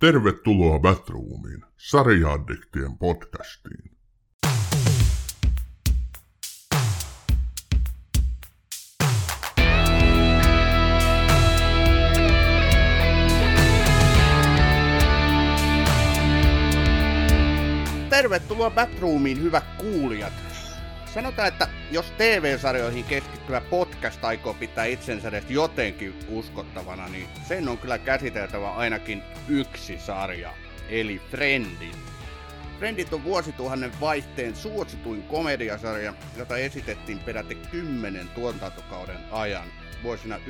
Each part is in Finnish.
Tervetuloa Batroomiin, sarjaaddiktien podcastiin. Tervetuloa Batroomiin, hyvät kuulijat. Sanotaan, että jos TV-sarjoihin keskittyvä podcast aikoo pitää itsensä edes jotenkin uskottavana, niin sen on kyllä käsiteltävä ainakin yksi sarja, eli Friendit. Friendit on vuosituhannen vaihteen suosituin komediasarja, jota esitettiin peräti 10 tuotantokauden ajan vuosina 1994-2004.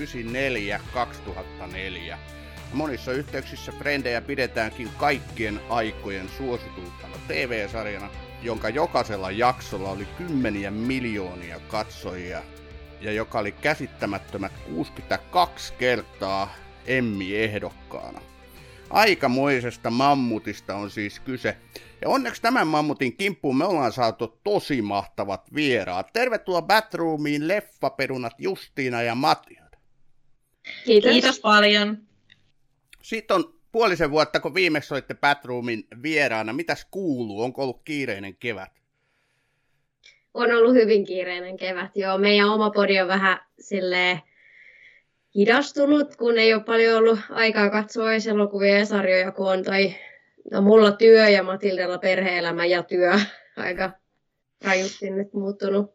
Monissa yhteyksissä Frendejä pidetäänkin kaikkien aikojen suosituimpana TV-sarjana, jonka jokaisella jaksolla oli kymmeniä miljoonia katsojia ja joka oli käsittämättömät 62 kertaa Emmy-ehdokkaana. Aikamoisesta mammutista on siis kyse. Ja onneksi tämän mammutin kimppuun me ollaan saatu tosi mahtavat vieraat. Tervetuloa Batroomiin leffaperunat Justiina ja Matias. Kiitos. Kiitos paljon. Sitten on puolisen vuotta, kun viimeksi olitte Batroomin vieraana. Mitäs kuuluu? Onko ollut kiireinen kevät? On ollut hyvin kiireinen kevät, joo. Meidän oma podi on vähän silleen hidastunut, kun ei ole paljon ollut aikaa katsoa elokuvia ja sarjoja, kun on tai no, mulla työ ja Matildella perhe-elämä ja työ aika rajusti nyt muuttunut.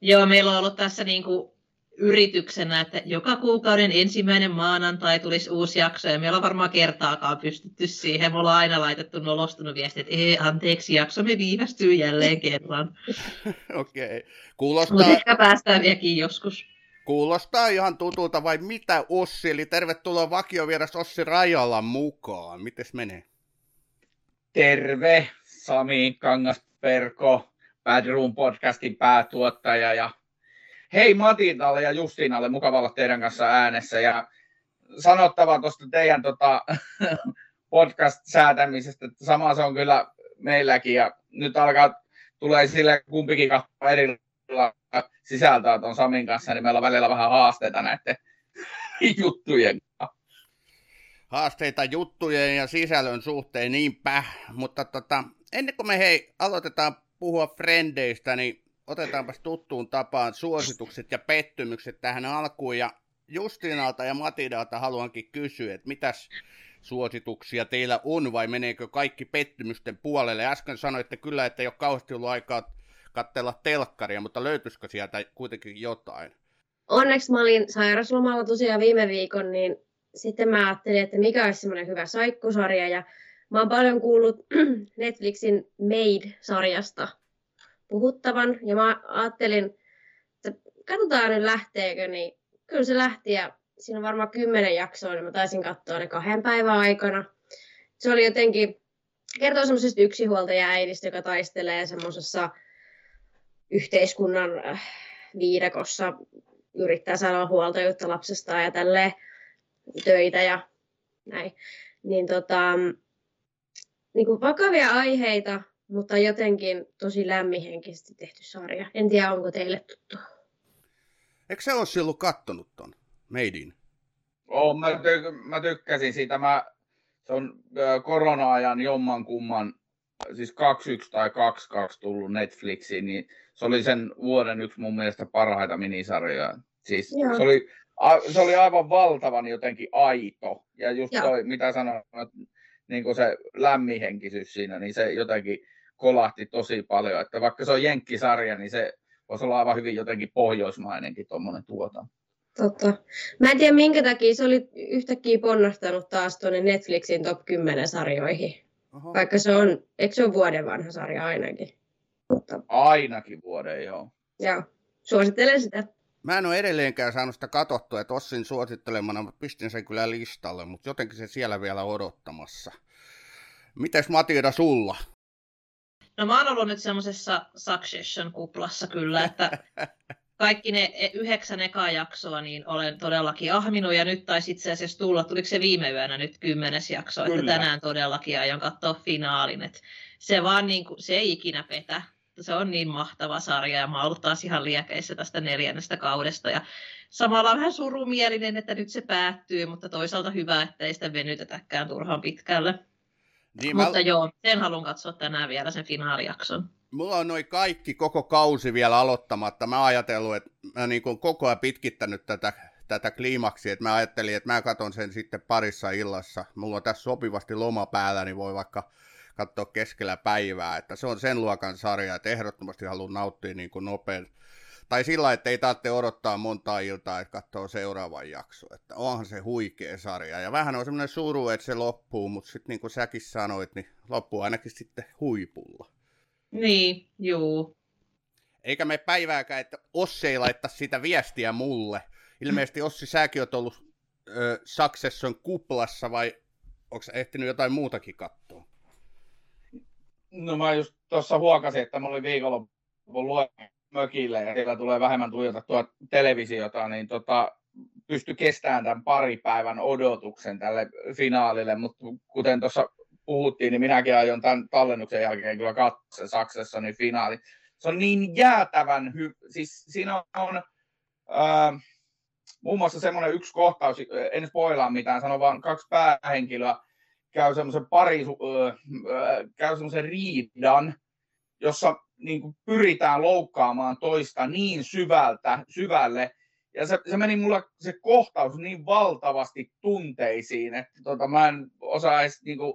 Joo, meillä on ollut tässä niin kuin yrityksenä, että joka kuukauden ensimmäinen maanantai tulisi uusi jakso, ja meillä on varmaan kertaakaan pystytty siihen. Me ollaan aina laitettu nolostunut viesti, että ei, anteeksi, jaksomme viivästyy jälleen kerran. Okei. Okay. Kuulostaa... Mutta ehkä päästään vieläkin joskus. Kuulostaa ihan tutulta, vai mitä Ossi? Eli tervetuloa vakiovieras Ossi Rajala mukaan. Mites menee? Terve, Sami Kangasperko, Bad Room podcastin päätuottaja ja hei Matildalle ja Justinalle, mukava olla teidän kanssa äänessä ja sanottava tuosta teidän tota, podcast-säätämisestä, että sama se on kyllä meilläkin ja nyt alkaa, tulee sille kumpikin katsoa eri sisältöä tuon Samin kanssa, niin meillä on välillä vähän haasteita näiden juttujen Haasteita juttujen ja sisällön suhteen niinpä, mutta tota, ennen kuin me hei aloitetaan puhua frendeistä, niin otetaanpas tuttuun tapaan suositukset ja pettymykset tähän alkuun. Ja Justinalta ja Matidalta haluankin kysyä, että mitäs suosituksia teillä on vai meneekö kaikki pettymysten puolelle? Äsken sanoitte kyllä, että ei ole kauheasti ollut aikaa katsella telkkaria, mutta löytyisikö sieltä kuitenkin jotain? Onneksi mä olin sairaslomalla tosiaan viime viikon, niin sitten mä ajattelin, että mikä olisi semmoinen hyvä saikkusarja. Ja mä oon paljon kuullut Netflixin Made-sarjasta, puhuttavan. Ja mä ajattelin, että katsotaan nyt lähteekö, niin kyllä se lähti ja siinä on varmaan kymmenen jaksoa, niin mä taisin katsoa ne kahden päivän aikana. Se oli jotenkin, kertoo semmoisesta yksinhuoltaja-äidistä, joka taistelee semmoisessa yhteiskunnan äh, viidakossa, yrittää saada huoltajuutta lapsestaan ja tälleen töitä ja näin. Niin tota, niin kuin vakavia aiheita, mutta jotenkin tosi lämmihenkisesti tehty sarja. En tiedä, onko teille tuttu. Eikö se ole silloin kattonut ton Meidin? Oh, mä, ty- mä tykkäsin siitä. Mä, se on korona-ajan jomman kumman, siis 21 tai 22 tullut Netflixiin, niin se oli sen vuoden yksi mun mielestä parhaita minisarjoja. Siis se oli, a, se oli aivan valtavan jotenkin aito. Ja just Joo. toi, mitä sanoin, että niin se lämmihenkisyys siinä, niin se jotenkin kolahti tosi paljon. Että vaikka se on jenkkisarja, niin se voisi olla aivan hyvin jotenkin pohjoismainenkin tuommoinen tuotanto. Totta. Mä en tiedä minkä takia se oli yhtäkkiä ponnahtanut taas tuonne Netflixin top 10 sarjoihin. Oho. Vaikka se on, eikö se ole vuoden vanha sarja ainakin? Mutta... Ainakin vuoden, joo. Joo, suosittelen sitä. Mä en ole edelleenkään saanut sitä katsottua, että Ossin suosittelemana mä pistin sen kyllä listalle, mutta jotenkin se siellä vielä odottamassa. Mites Matilda sulla? No mä oon ollut nyt semmoisessa Succession-kuplassa kyllä, että kaikki ne e- yhdeksän ekaa jaksoa niin olen todellakin ahminut ja nyt taisi itse asiassa tulla, tuliko se viime yönä nyt kymmenes jakso, kyllä. että tänään todellakin aion katsoa finaalin, että se vaan niin kuin, se ei ikinä petä. Se on niin mahtava sarja ja mä oon ollut taas ihan liekeissä tästä neljännestä kaudesta ja samalla on vähän surumielinen, että nyt se päättyy, mutta toisaalta hyvä, että ei sitä venytetäkään turhaan pitkälle. Niin, mutta mä... joo, sen haluan katsoa tänään vielä sen finaalijakson. Mulla on noin kaikki koko kausi vielä aloittamatta. Mä ajatellut, että mä niin koko ajan pitkittänyt tätä tätä kliimaksia, että mä ajattelin, että mä katson sen sitten parissa illassa. Mulla on tässä sopivasti loma päällä, niin voi vaikka katsoa keskellä päivää, että se on sen luokan sarja, että ehdottomasti haluan nauttia niin kuin nopein. Tai sillä, että ei tarvitse odottaa monta iltaa, että katsoo seuraavan jakso. Että onhan se huikea sarja. Ja vähän on semmoinen suru, että se loppuu, mutta sitten niin kuin säkin sanoit, niin loppuu ainakin sitten huipulla. Niin, juu. Eikä me päivääkään, että Ossi ei laittaa sitä viestiä mulle, ilmeisesti Ossi, säkin oot ollut ö, Succession kuplassa vai onko ehtinyt jotain muutakin katsoa? No mä just tuossa huokasin, että mä olin viikonloppuun luen mökille ja siellä tulee vähemmän tuijotettua televisiota, niin tota, pysty kestämään tämän pari päivän odotuksen tälle finaalille, mutta kuten tuossa puhuttiin, niin minäkin aion tämän tallennuksen jälkeen kyllä katsoa Saksassa niin finaali. Se on niin jäätävän hyvä, siis siinä on, äh, muun muassa semmoinen yksi kohtaus, en spoilaa mitään, sanon vaan kaksi päähenkilöä, käy semmoisen pari, käy semmoisen riidan, jossa niin kuin pyritään loukkaamaan toista niin syvältä, syvälle, ja se, se meni mulla se kohtaus niin valtavasti tunteisiin, että tota, mä en osaa edes niin kuin,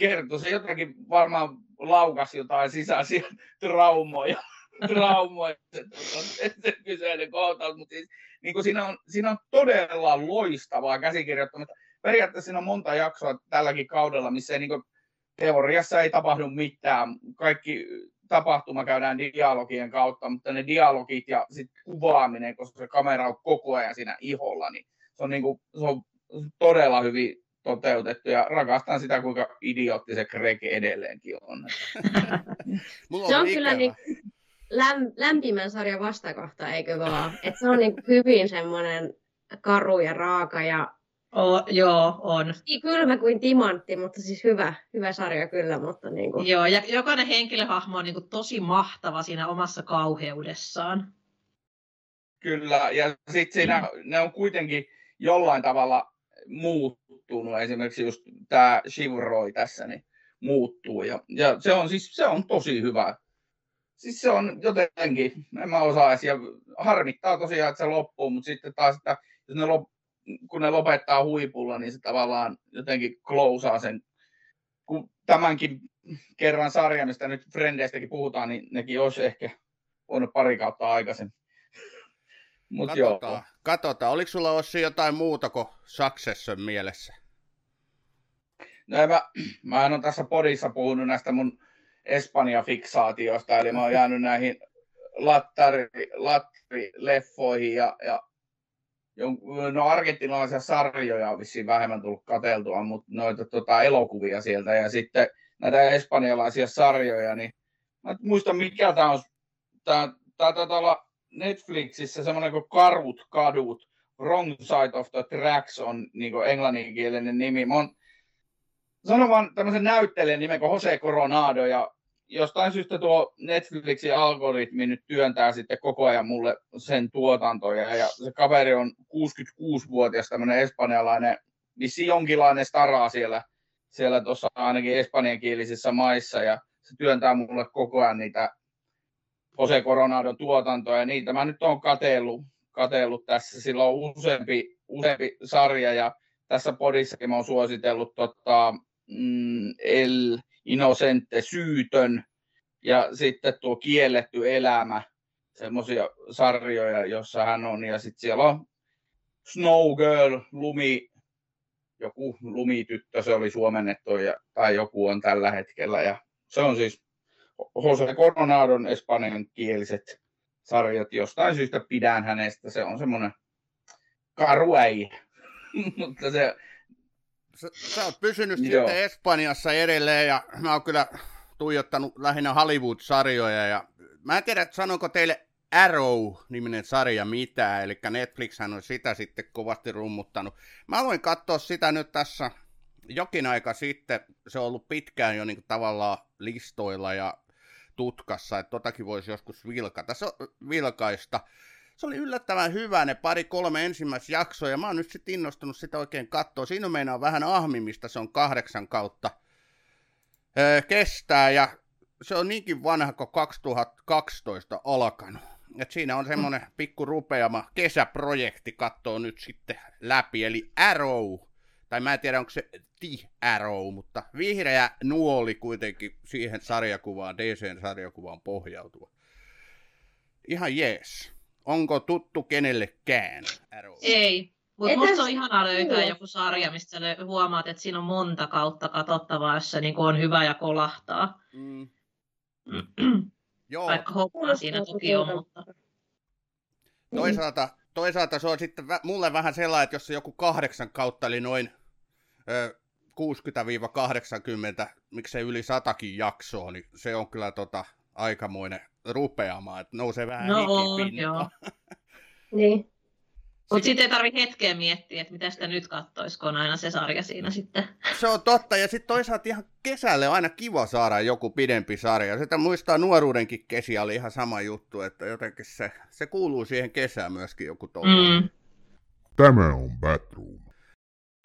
kertoa. Se jotenkin varmaan laukas jotain sisäisiä traumoja, traumoja se, se, se kyseinen kohtaus, mutta siis niin kuin siinä, on, siinä on todella loistavaa käsikirjoittamista. Periaatteessa siinä on monta jaksoa tälläkin kaudella, missä ei, niin kuin, teoriassa ei tapahdu mitään. Kaikki tapahtuma käydään dialogien kautta, mutta ne dialogit ja sit kuvaaminen, koska se kamera on koko ajan siinä iholla, niin se on, niin kuin, se on todella hyvin toteutettu ja rakastan sitä, kuinka idiootti se Greg edelleenkin on. Mulla on se on kyllä niin, läm, lämpimän sarjan vastakohta, eikö vaan? Et se on niin hyvin semmoinen karu ja raaka ja Oh, joo, on. Niin kylmä kuin timantti, mutta siis hyvä, hyvä sarja kyllä. Mutta niin kuin... Joo, ja jokainen henkilöhahmo on niin kuin tosi mahtava siinä omassa kauheudessaan. Kyllä, ja sitten siinä ne on kuitenkin jollain tavalla muuttunut. Esimerkiksi just tämä Shivroi tässä niin muuttuu, ja, ja se on siis se on tosi hyvä siis se on jotenkin, en mä osaa ja harmittaa tosiaan, että se loppuu, mutta sitten taas, että jos ne lop, kun ne lopettaa huipulla, niin se tavallaan jotenkin klousaa sen, kun tämänkin kerran sarja, mistä nyt Frendeistäkin puhutaan, niin nekin olisi ehkä voinut pari kautta aikaisemmin. Mut katsotaan, joo. katsotaan. Oliko sulla Ossi jotain muuta kuin Succession mielessä? No mä, mä en ole tässä podissa puhunut näistä mun Espanja-fiksaatiosta, eli mä oon jäänyt näihin lattari, lattarileffoihin ja, ja no argentinalaisia sarjoja on vissiin vähemmän tullut kateltua, mutta noita tota, elokuvia sieltä ja sitten näitä espanjalaisia sarjoja, niin mä muistan mikä tämä on, tämä taitaa olla Netflixissä semmoinen kuin Karut kadut, Wrong Side of the Tracks on niin englanninkielinen nimi. Mä oon sanon vaan tämmöisen näyttelijän nimen kuin Jose Coronado ja jostain syystä tuo Netflixin algoritmi nyt työntää sitten koko ajan mulle sen tuotantoja. Ja se kaveri on 66-vuotias tämmöinen espanjalainen, vissi jonkinlainen staraa siellä, siellä tuossa ainakin espanjankielisissä maissa. Ja se työntää mulle koko ajan niitä Jose Coronadon tuotantoja. Ja niitä mä nyt oon katellut, katellut tässä. Sillä on useampi, useampi sarja ja tässä podissakin mä oon suositellut tota, mm, El Innocente, syytön, ja sitten tuo kielletty elämä, semmoisia sarjoja, jossa hän on, ja sitten siellä on Snow Girl, lumi, joku lumityttö, se oli suomennettu, ja, tai joku on tällä hetkellä, ja se on siis Jose Coronadon espanjankieliset sarjat, jostain syystä pidän hänestä, se on semmoinen karu mutta se, sä, sä oot pysynyt Joo. sitten Espanjassa edelleen ja mä oon kyllä tuijottanut lähinnä Hollywood-sarjoja ja mä en tiedä, sanonko teille Arrow-niminen sarja mitään, eli Netflix on sitä sitten kovasti rummuttanut. Mä aloin katsoa sitä nyt tässä jokin aika sitten, se on ollut pitkään jo niin tavallaan listoilla ja tutkassa, että totakin voisi joskus vilkata. Se on vilkaista. Se oli yllättävän hyvä ne pari kolme ensimmäistä jaksoa, ja mä oon nyt sitten innostunut sitä oikein katsoa. Siinä on meinaa vähän ahmimista, se on kahdeksan kautta öö, kestää, ja se on niinkin vanha kuin 2012 alkanut. Et siinä on semmoinen pikku rupeama kesäprojekti kattoo nyt sitten läpi, eli Arrow, tai mä en tiedä onko se The Arrow, mutta vihreä nuoli kuitenkin siihen sarjakuvaan, DC-sarjakuvaan pohjautuva. Ihan jees. Onko tuttu kenellekään Arrow? Ei, mutta musta on ihanaa löytää joku sarja, mistä huomaat, että siinä on monta kautta katsottavaa, jos se niin on hyvä ja kolahtaa. Mm, joo, Vaikka hommaa siinä toki on, mutta... toisaalta, toisaalta se on sitten vä- mulle vähän sellainen, että jos se joku kahdeksan kautta, eli noin ö, 60-80, miksei yli satakin jaksoa, niin se on kyllä tota, aikamoinen rupeama, että nousee vähän No on, joo. Niin. Mutta sitten ei tarvitse hetkeä miettiä, että mitä sitä nyt kattois, kun on aina se sarja siinä sitten. Se on totta, ja sitten toisaalta ihan kesälle on aina kiva saada joku pidempi sarja. Sitä muistaa nuoruudenkin kesiä oli ihan sama juttu, että jotenkin se, se kuuluu siihen kesään myöskin joku tollainen. Mm. Tämä on Batroom.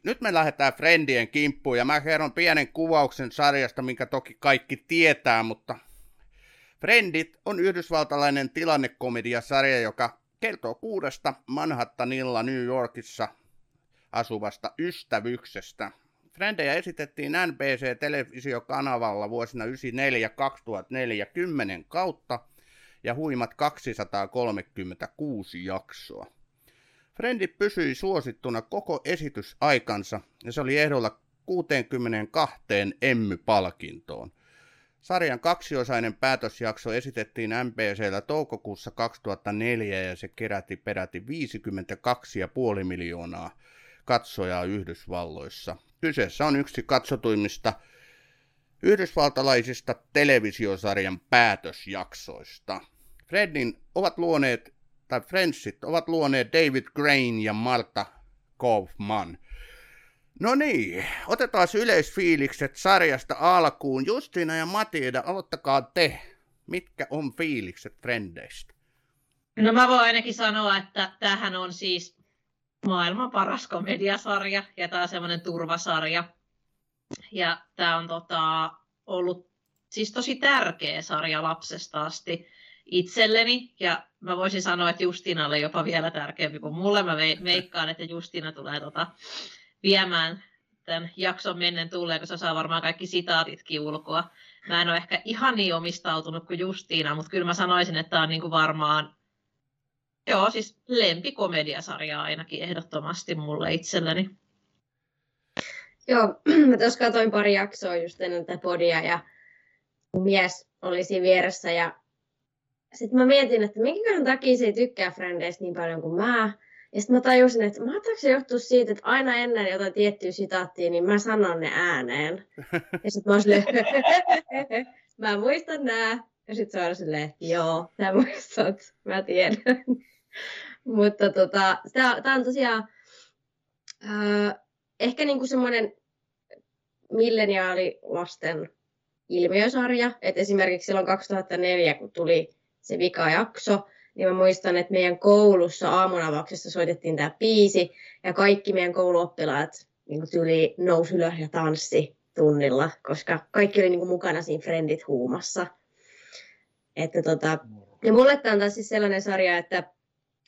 Nyt me lähdetään Friendien kimppuun ja mä kerron pienen kuvauksen sarjasta, minkä toki kaikki tietää, mutta Friendit on yhdysvaltalainen tilannekomediasarja, joka kertoo kuudesta Manhattanilla New Yorkissa asuvasta ystävyksestä. Frendejä esitettiin NBC-televisiokanavalla vuosina 94, 2004 10 kautta ja huimat 236 jaksoa. Frendit pysyi suosittuna koko esitysaikansa ja se oli ehdolla 62 Emmy-palkintoon. Sarjan kaksiosainen päätösjakso esitettiin MBCllä toukokuussa 2004 ja se keräti peräti 52,5 miljoonaa katsojaa Yhdysvalloissa. Kyseessä on yksi katsotuimmista yhdysvaltalaisista televisiosarjan päätösjaksoista. Fredin ovat luoneet, tai Friendsit ovat luoneet David Grain ja Marta Kaufman. No niin, otetaan yleisfiilikset sarjasta alkuun. Justiina ja Matilda, aloittakaa te. Mitkä on fiilikset Frendeistä? No mä voin ainakin sanoa, että tämähän on siis maailman paras komediasarja ja tämä on semmoinen turvasarja. Ja tämä on tota, ollut siis tosi tärkeä sarja lapsesta asti itselleni. Ja mä voisin sanoa, että Justinalle jopa vielä tärkeämpi kuin mulle. Mä vei- veikkaan, että Justina tulee tota, viemään tämän jakson mennen tulleen, kun se saa varmaan kaikki sitaatitkin ulkoa. Mä en ole ehkä ihan niin omistautunut kuin Justiina, mutta kyllä mä sanoisin, että tämä on niinku varmaan Joo, siis lempikomediasarja ainakin ehdottomasti mulle itselleni. Joo, mä tuossa katsoin pari jaksoa just ennen tätä podia ja mies oli siinä vieressä ja sitten mä mietin, että minkä takia se ei tykkää Frendeistä niin paljon kuin mä. Ja sitten mä tajusin, että mahtaako se johtua siitä, että aina ennen jotain tiettyä sitaattia, niin mä sanon ne ääneen. Ja sitten mä oon silleen, mä muistan nää. Ja sitten se on silleen, joo, sä muistat, mä tiedän. Mutta tota, tämä on tosiaan äh, ehkä niinku semmoinen milleniaalilasten ilmiösarja. Et esimerkiksi silloin 2004, kun tuli se vika jakso, niin mä muistan, että meidän koulussa aamunavauksessa soitettiin tämä biisi, ja kaikki meidän kouluoppilaat niin tuli nousi ylös ja tanssi tunnilla, koska kaikki oli niin kuin mukana siinä Friendit huumassa. Että tota, ja mulle tämä on taas siis sellainen sarja, että,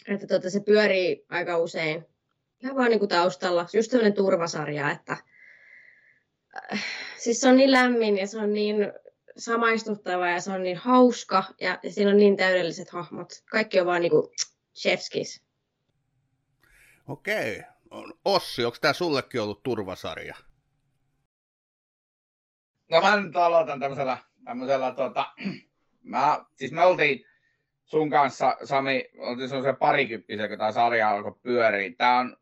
että tota, se pyörii aika usein ihan vaan niin kuin taustalla. Just sellainen turvasarja, että äh, siis se on niin lämmin ja se on niin samaistuttava ja se on niin hauska ja, ja siinä on niin täydelliset hahmot. Kaikki on vaan niin kuin chefskis. Okei. On- Ossi, onko tämä sullekin ollut turvasarja? No mä nyt aloitan tämmöisellä, tämmöisellä tota, mä, siis me oltiin sun kanssa, Sami, oltiin semmoisen parikymppisen, kun tämä sarja alkoi pyöriä. Tää on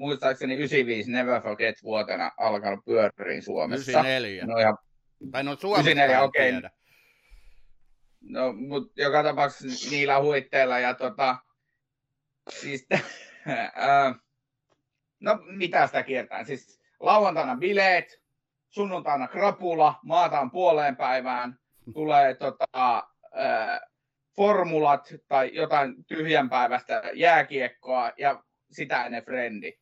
muistaakseni 95 Never Forget vuotena alkanut pyöriä Suomessa. 94. No, ihan, Tai no Suomesta 94, en okei. tiedä. no mut joka tapauksessa niillä huitteilla ja tota, siis, no mitä sitä kiertää, siis lauantaina bileet, sunnuntaina krapula, maataan puoleen päivään, tulee tota, ää, formulat tai jotain tyhjänpäiväistä jääkiekkoa ja sitä ennen frendi.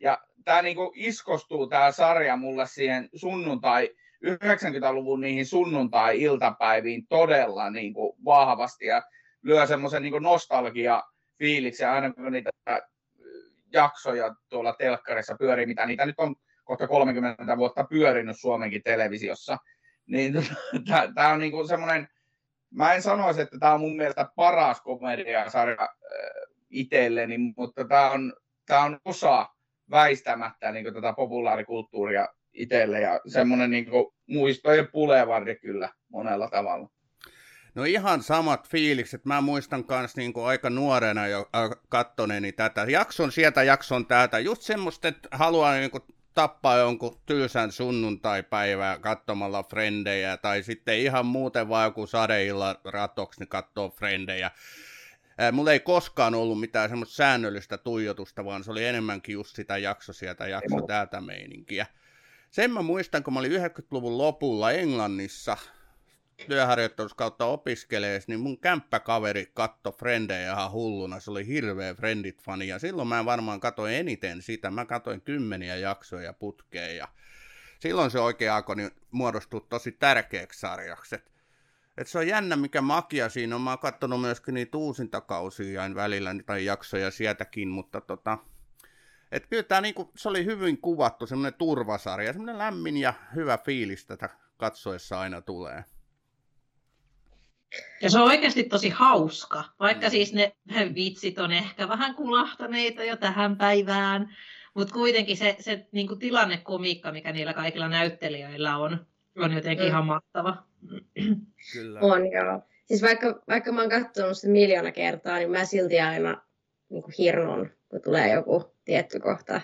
Ja tämä niinku iskostuu tämä sarja mulle siihen sunnuntai, 90-luvun niihin sunnuntai-iltapäiviin todella niinku vahvasti ja lyö semmoisen niinku nostalgia fiiliksi aina kun niitä jaksoja tuolla telkkarissa pyörii, mitä niitä nyt on kohta 30 vuotta pyörinyt Suomenkin televisiossa, niin tämä on niinku semmoinen, mä en sanoisi, että tämä on mun mielestä paras komediasarja itselleni, mutta tämä on, tää on osa väistämättä niin tätä populaarikulttuuria itselle ja semmoinen niin muistojen pulevardi kyllä monella tavalla. No ihan samat fiilikset. Mä muistan myös niin aika nuorena jo kattoneeni tätä. Jakson sieltä, jakson täältä. Just semmoista, että haluaa niin kuin, tappaa jonkun tylsän sunnuntai-päivää katsomalla frendejä, tai sitten ihan muuten vaan joku sadeilla ratoksi, niin katsoo frendejä. Mulla ei koskaan ollut mitään semmoista säännöllistä tuijotusta, vaan se oli enemmänkin just sitä jakso sieltä, jakso täältä meininkiä. Sen mä muistan, kun mä olin 90-luvun lopulla Englannissa, työharjoittelussa kautta opiskelee, niin mun kämppäkaveri katto Frendejä ihan hulluna. Se oli hirveä Friendit-fani ja silloin mä varmaan katoin eniten sitä. Mä katoin kymmeniä jaksoja putkeen ja silloin se oikein alkoi niin muodostua tosi tärkeäksi sarjaksi. Et, et se on jännä, mikä makia siinä on. Mä oon katsonut myöskin niitä uusintakausia välillä tai jaksoja sieltäkin, mutta tota, et kyllä tää niinku, se oli hyvin kuvattu, semmoinen turvasarja, semmoinen lämmin ja hyvä fiilis tätä katsoessa aina tulee. Ja se on oikeasti tosi hauska, vaikka mm. siis ne vitsit on ehkä vähän kulahtaneita jo tähän päivään, mutta kuitenkin se, se niin kuin tilannekomiikka, mikä niillä kaikilla näyttelijöillä on, on jotenkin mm. ihan mahtava. Kyllä. On joo. Siis vaikka, vaikka mä oon katsonut sitä miljoona kertaa, niin mä silti aina niin kuin hirnun, kun tulee joku tietty kohta.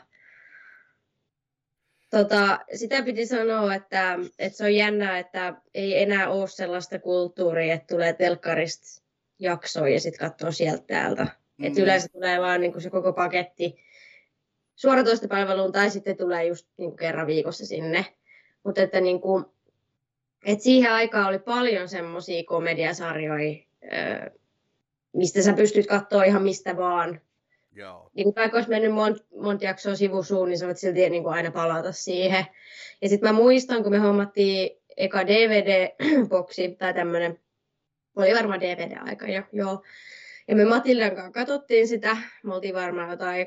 Tota, sitä piti sanoa, että, että se on jännää, että ei enää ole sellaista kulttuuria, että tulee telkkarista jaksoa ja sitten katsoo sieltä täältä. Mm. Että yleensä tulee vaan niin se koko paketti suoratoistopalveluun tai sitten tulee just niin kuin kerran viikossa sinne. Mutta että, niin kuin, että siihen aikaan oli paljon semmoisia komediasarjoja, mistä sä pystyt katsoa ihan mistä vaan Joo. Niin vaikka olisi mennyt monta mont jaksoa sivusuun, niin sä voit silti niin kuin aina palata siihen. Ja sitten mä muistan, kun me hommattiin eka DVD-boksi tai tämmöinen, oli varmaan DVD-aika jo, joo. Ja me Matildan kanssa katsottiin sitä, me oltiin varmaan jotain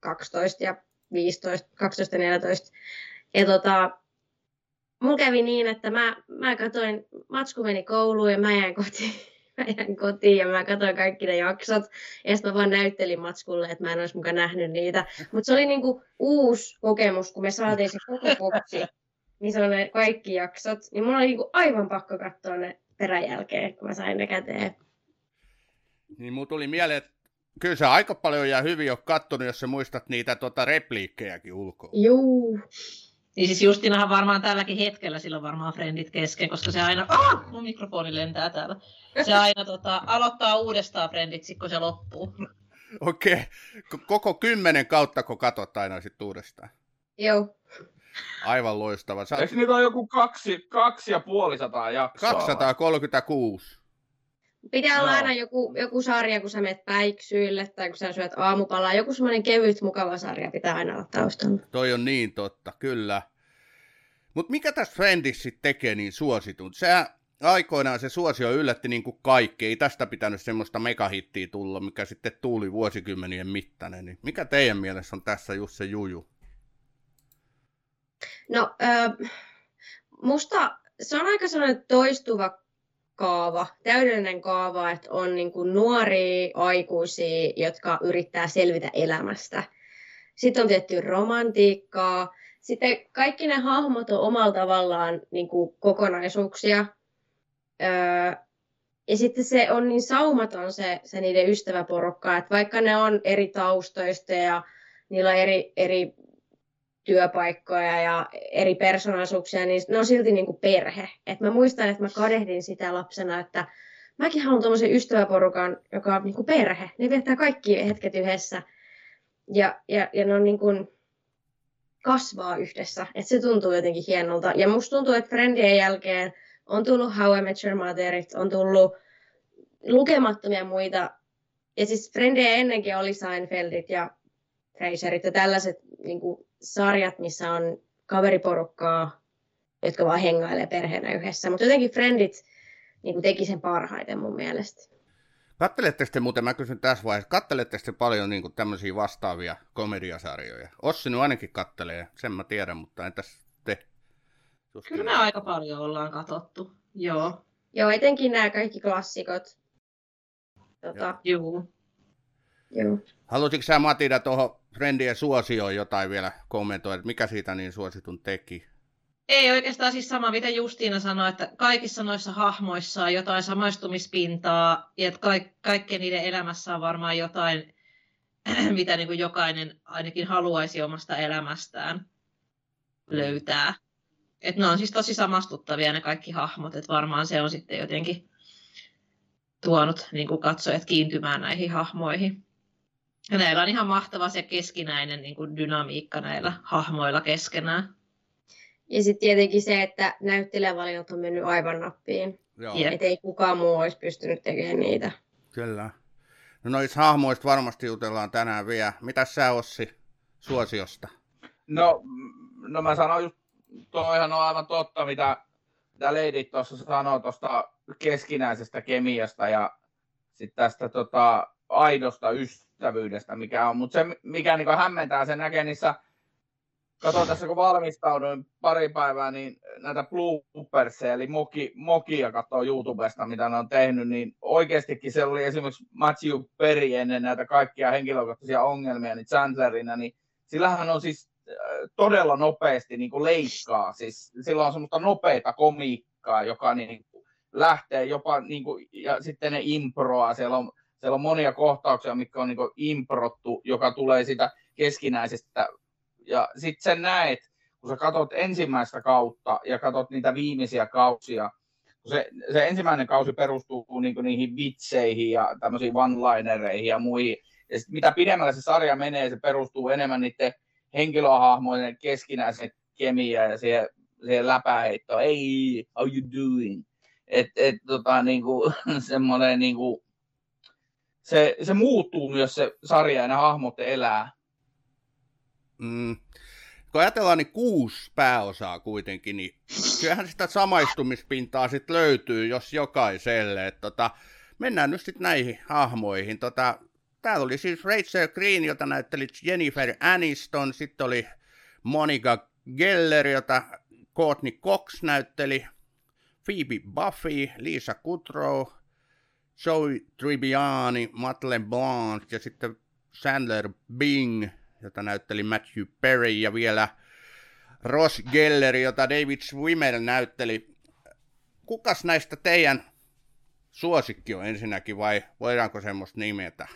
12 ja 15, 12 ja 14. Ja tota, mulla kävi niin, että mä, mä katsoin, Matsku meni kouluun ja mä jäin kotiin jäin kotiin ja mä katsoin kaikki ne jaksot. Ja sitten mä vaan näyttelin matskulle, että mä en olisi mukaan nähnyt niitä. Mutta se oli niinku uusi kokemus, kun me saatiin se koko boksi. Niin se on ne kaikki jaksot. Niin mulla oli niinku aivan pakko katsoa ne peräjälkeen, kun mä sain ne käteen. Niin mulla tuli mieleen, että kyllä sä aika paljon ja hyvin on kattonut, jos sä muistat niitä tota repliikkejäkin ulkoa. Juu. Niin siis Justinahan varmaan tälläkin hetkellä sillä on varmaan frendit kesken, koska se aina, ah, mun mikrofoni lentää täällä. Se aina tota, aloittaa uudestaan frendit, kun se loppuu. Okei. Okay. Koko kymmenen kautta, kun katsot aina sitten uudestaan. Joo. Aivan loistava. Sä... Eikö niitä ole joku kaksi, kaksi ja puoli sataa jaksoa? 236. Pitää olla no. aina joku, joku sarja, kun sä menet päiksyille tai kun sä syöt aamupalaa. Joku semmoinen kevyt, mukava sarja pitää aina olla taustalla. Toi on niin totta, kyllä. Mutta mikä tässä Friendissä tekee niin suositun? Sä aikoinaan se suosio yllätti niin kuin kaikki. Ei tästä pitänyt semmoista megahittiä tulla, mikä sitten tuuli vuosikymmenien mittainen. Niin mikä teidän mielessä on tässä just se juju? No, äh, musta se on aika sellainen toistuva kaava, täydellinen kaava, että on niin kuin nuoria aikuisia, jotka yrittää selvitä elämästä. Sitten on tietty romantiikkaa. Sitten kaikki ne hahmot on omalla tavallaan niin kuin kokonaisuuksia. Öö, ja sitten se on niin saumaton se, se niiden ystäväporukka, että vaikka ne on eri taustoista ja niillä on eri, eri työpaikkoja ja eri persoonallisuuksia, niin ne on silti niin kuin perhe. Et mä muistan, että mä kadehdin sitä lapsena, että mäkin haluan tuommoisen ystäväporukan, joka on niin kuin perhe. Ne viettää kaikki hetket yhdessä ja, ja, ja ne on niin kuin kasvaa yhdessä. Et se tuntuu jotenkin hienolta. Ja musta tuntuu, että Friendien jälkeen on tullut How I Met Your Motherit, on tullut lukemattomia muita. Ja siis Friendejä ennenkin oli Seinfeldit ja Frasirit ja tällaiset niin kuin, sarjat, missä on kaveriporukkaa, jotka vaan hengailee perheenä yhdessä. Mutta jotenkin Friendit niin kuin, teki sen parhaiten mun mielestä. Katteletteko te muuten, mä kysyn tässä vaiheessa, katteletteko te paljon niin tämmöisiä vastaavia komediasarjoja? Ossi nyt ainakin kattelee, sen mä tiedän, mutta entäs te? Kyllä me aika paljon ollaan katsottu, joo. Joo, etenkin nämä kaikki klassikot. Tota, joo. Joo. Haluaisitko sä Matilda tuohon Friendien suosioon jotain vielä kommentoida, mikä siitä niin suositun teki? Ei oikeastaan siis sama, mitä Justiina sanoi, että kaikissa noissa hahmoissa on jotain samaistumispintaa, ja että kaik- kaikkien niiden elämässä on varmaan jotain, mitä niin kuin jokainen ainakin haluaisi omasta elämästään löytää. Et ne on siis tosi samastuttavia ne kaikki hahmot, että varmaan se on sitten jotenkin tuonut niin kuin katsojat kiintymään näihin hahmoihin. Ja näillä on ihan mahtava se keskinäinen niin kuin dynamiikka näillä hahmoilla keskenään. Ja sitten tietenkin se, että näyttelijävalinnat on mennyt aivan nappiin. Joo. Että ei kukaan muu olisi pystynyt tekemään niitä. Kyllä. No noista hahmoista varmasti jutellaan tänään vielä. Mitäs sä Ossi suosiosta? No, no mä sanoin just, toihan on aivan totta, mitä, mitä Lady tuossa sanoi tuosta keskinäisestä kemiasta ja sitten tästä tota, aidosta ystävyydestä, mikä on. Mutta se, mikä niin hämmentää, se näkee niissä Katsoin tässä, kun valmistauduin pari päivää, niin näitä bloopersia, eli moki, mokia katsoa YouTubesta, mitä ne on tehnyt, niin oikeastikin se oli esimerkiksi Matthew Perry ennen näitä kaikkia henkilökohtaisia ongelmia, niin Chandlerina, niin sillähän on siis äh, todella nopeasti niin kuin leikkaa, siis sillä on semmoista nopeita komiikkaa, joka niin lähtee jopa, niin kuin, ja sitten ne improa, siellä on, siellä on monia kohtauksia, mitkä on niin kuin improttu, joka tulee sitä keskinäisestä ja sitten sen näet, kun sä katsot ensimmäistä kautta ja katsot niitä viimeisiä kausia, se, se ensimmäinen kausi perustuu niin niihin vitseihin ja tämmöisiin one-linereihin ja muihin. Ja sit mitä pidemmälle se sarja menee, se perustuu enemmän niiden henkilöhahmojen keskinäisen kemiaa ja siihen, siihen läpäheittoon. Ei, how you doing? Et, et, tota, niinku, semmoinen, niinku, se, se muuttuu myös se sarja ja ne hahmot elää mm, kun ajatellaan niin kuusi pääosaa kuitenkin, niin kyllähän sitä samaistumispintaa sitten löytyy, jos jokaiselle. Et tota, mennään nyt sitten näihin hahmoihin. Tota, täällä oli siis Rachel Green, jota näytteli Jennifer Aniston, sitten oli Monica Geller, jota Courtney Cox näytteli, Phoebe Buffy, Lisa Kudrow, Joey Tribbiani, Madeleine Blanc ja sitten Sandler Bing – jota näytteli Matthew Perry, ja vielä Ross Geller, jota David Swimmer näytteli. Kukas näistä teidän suosikki on ensinnäkin, vai voidaanko semmoista nimetä?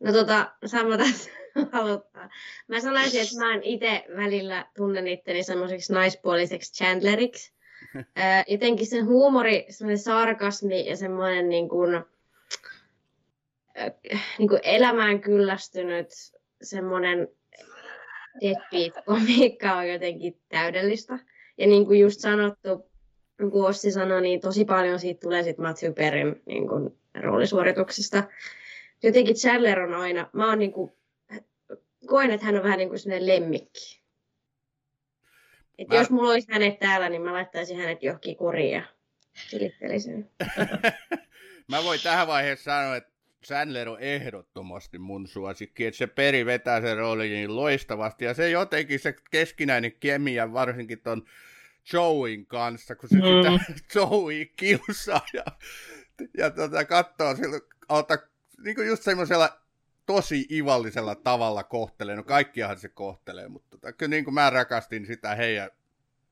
No tota, sama tässä aloittaa. Mä sanoisin, että mä itse välillä tunnen itteni semmoiseksi naispuoliseksi Chandleriksi. Jotenkin sen huumori, semmoinen sarkasmi ja semmoinen niin kuin, niin kuin elämään kyllästynyt semmoinen deadbeat-komiikka on jotenkin täydellistä. Ja niin kuin just sanottu, niin kuin Ossi sanoi, niin tosi paljon siitä tulee sitten Matthew Perrin niin kuin, roolisuorituksesta. Jotenkin Chandler on aina, mä oon niin kuin, koen, että hän on vähän niin kuin sellainen lemmikki. Et mä... jos mulla olisi hänet täällä, niin mä laittaisin hänet johonkin kuriin ja silittelisin. mä voin tähän vaiheessa sanoa, että Sandler on ehdottomasti mun suosikki, että se peri vetää sen roolin niin loistavasti, ja se jotenkin se keskinäinen kemia, varsinkin ton Joein kanssa, kun se mm. sitä Joey kiusaa ja, ja tota, katsoo sillä, alta, niin kuin just semmoisella tosi ivallisella tavalla kohtelee, no kaikkiahan se kohtelee, mutta tota, kyllä niin kuin mä rakastin sitä heidän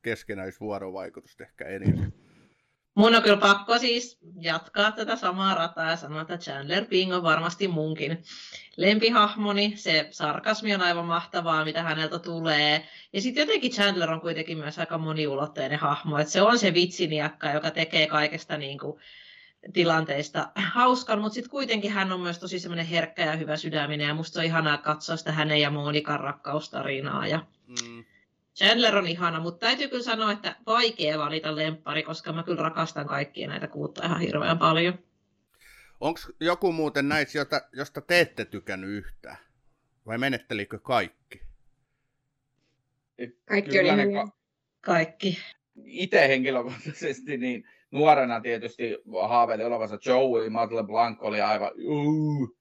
keskenäisvuorovaikutusta ehkä eniten. Mun on kyllä pakko siis jatkaa tätä samaa rataa ja sanoa, että Chandler Bing on varmasti munkin lempihahmoni. Se sarkasmi on aivan mahtavaa, mitä häneltä tulee. Ja sitten jotenkin Chandler on kuitenkin myös aika moniulotteinen hahmo. Että se on se vitsiniakka, joka tekee kaikesta niin kuin tilanteista hauskan, mutta sitten kuitenkin hän on myös tosi semmoinen herkkä ja hyvä sydäminen. Ja musta on ihanaa katsoa sitä hänen ja Monikan rakkaustarinaa. Ja... Mm Chandler on ihana, mutta täytyy kyllä sanoa, että vaikea valita lemppari, koska mä kyllä rakastan kaikkia näitä kuutta ihan hirveän paljon. Onko joku muuten näissä, jota, josta te ette tykännyt yhtään? Vai menettelikö kaikki? Kaikki Kyllä ihan ka- Kaikki. itse henkilökohtaisesti niin nuorena tietysti haaveili olevansa Joey, Madle Blanc oli aivan uh.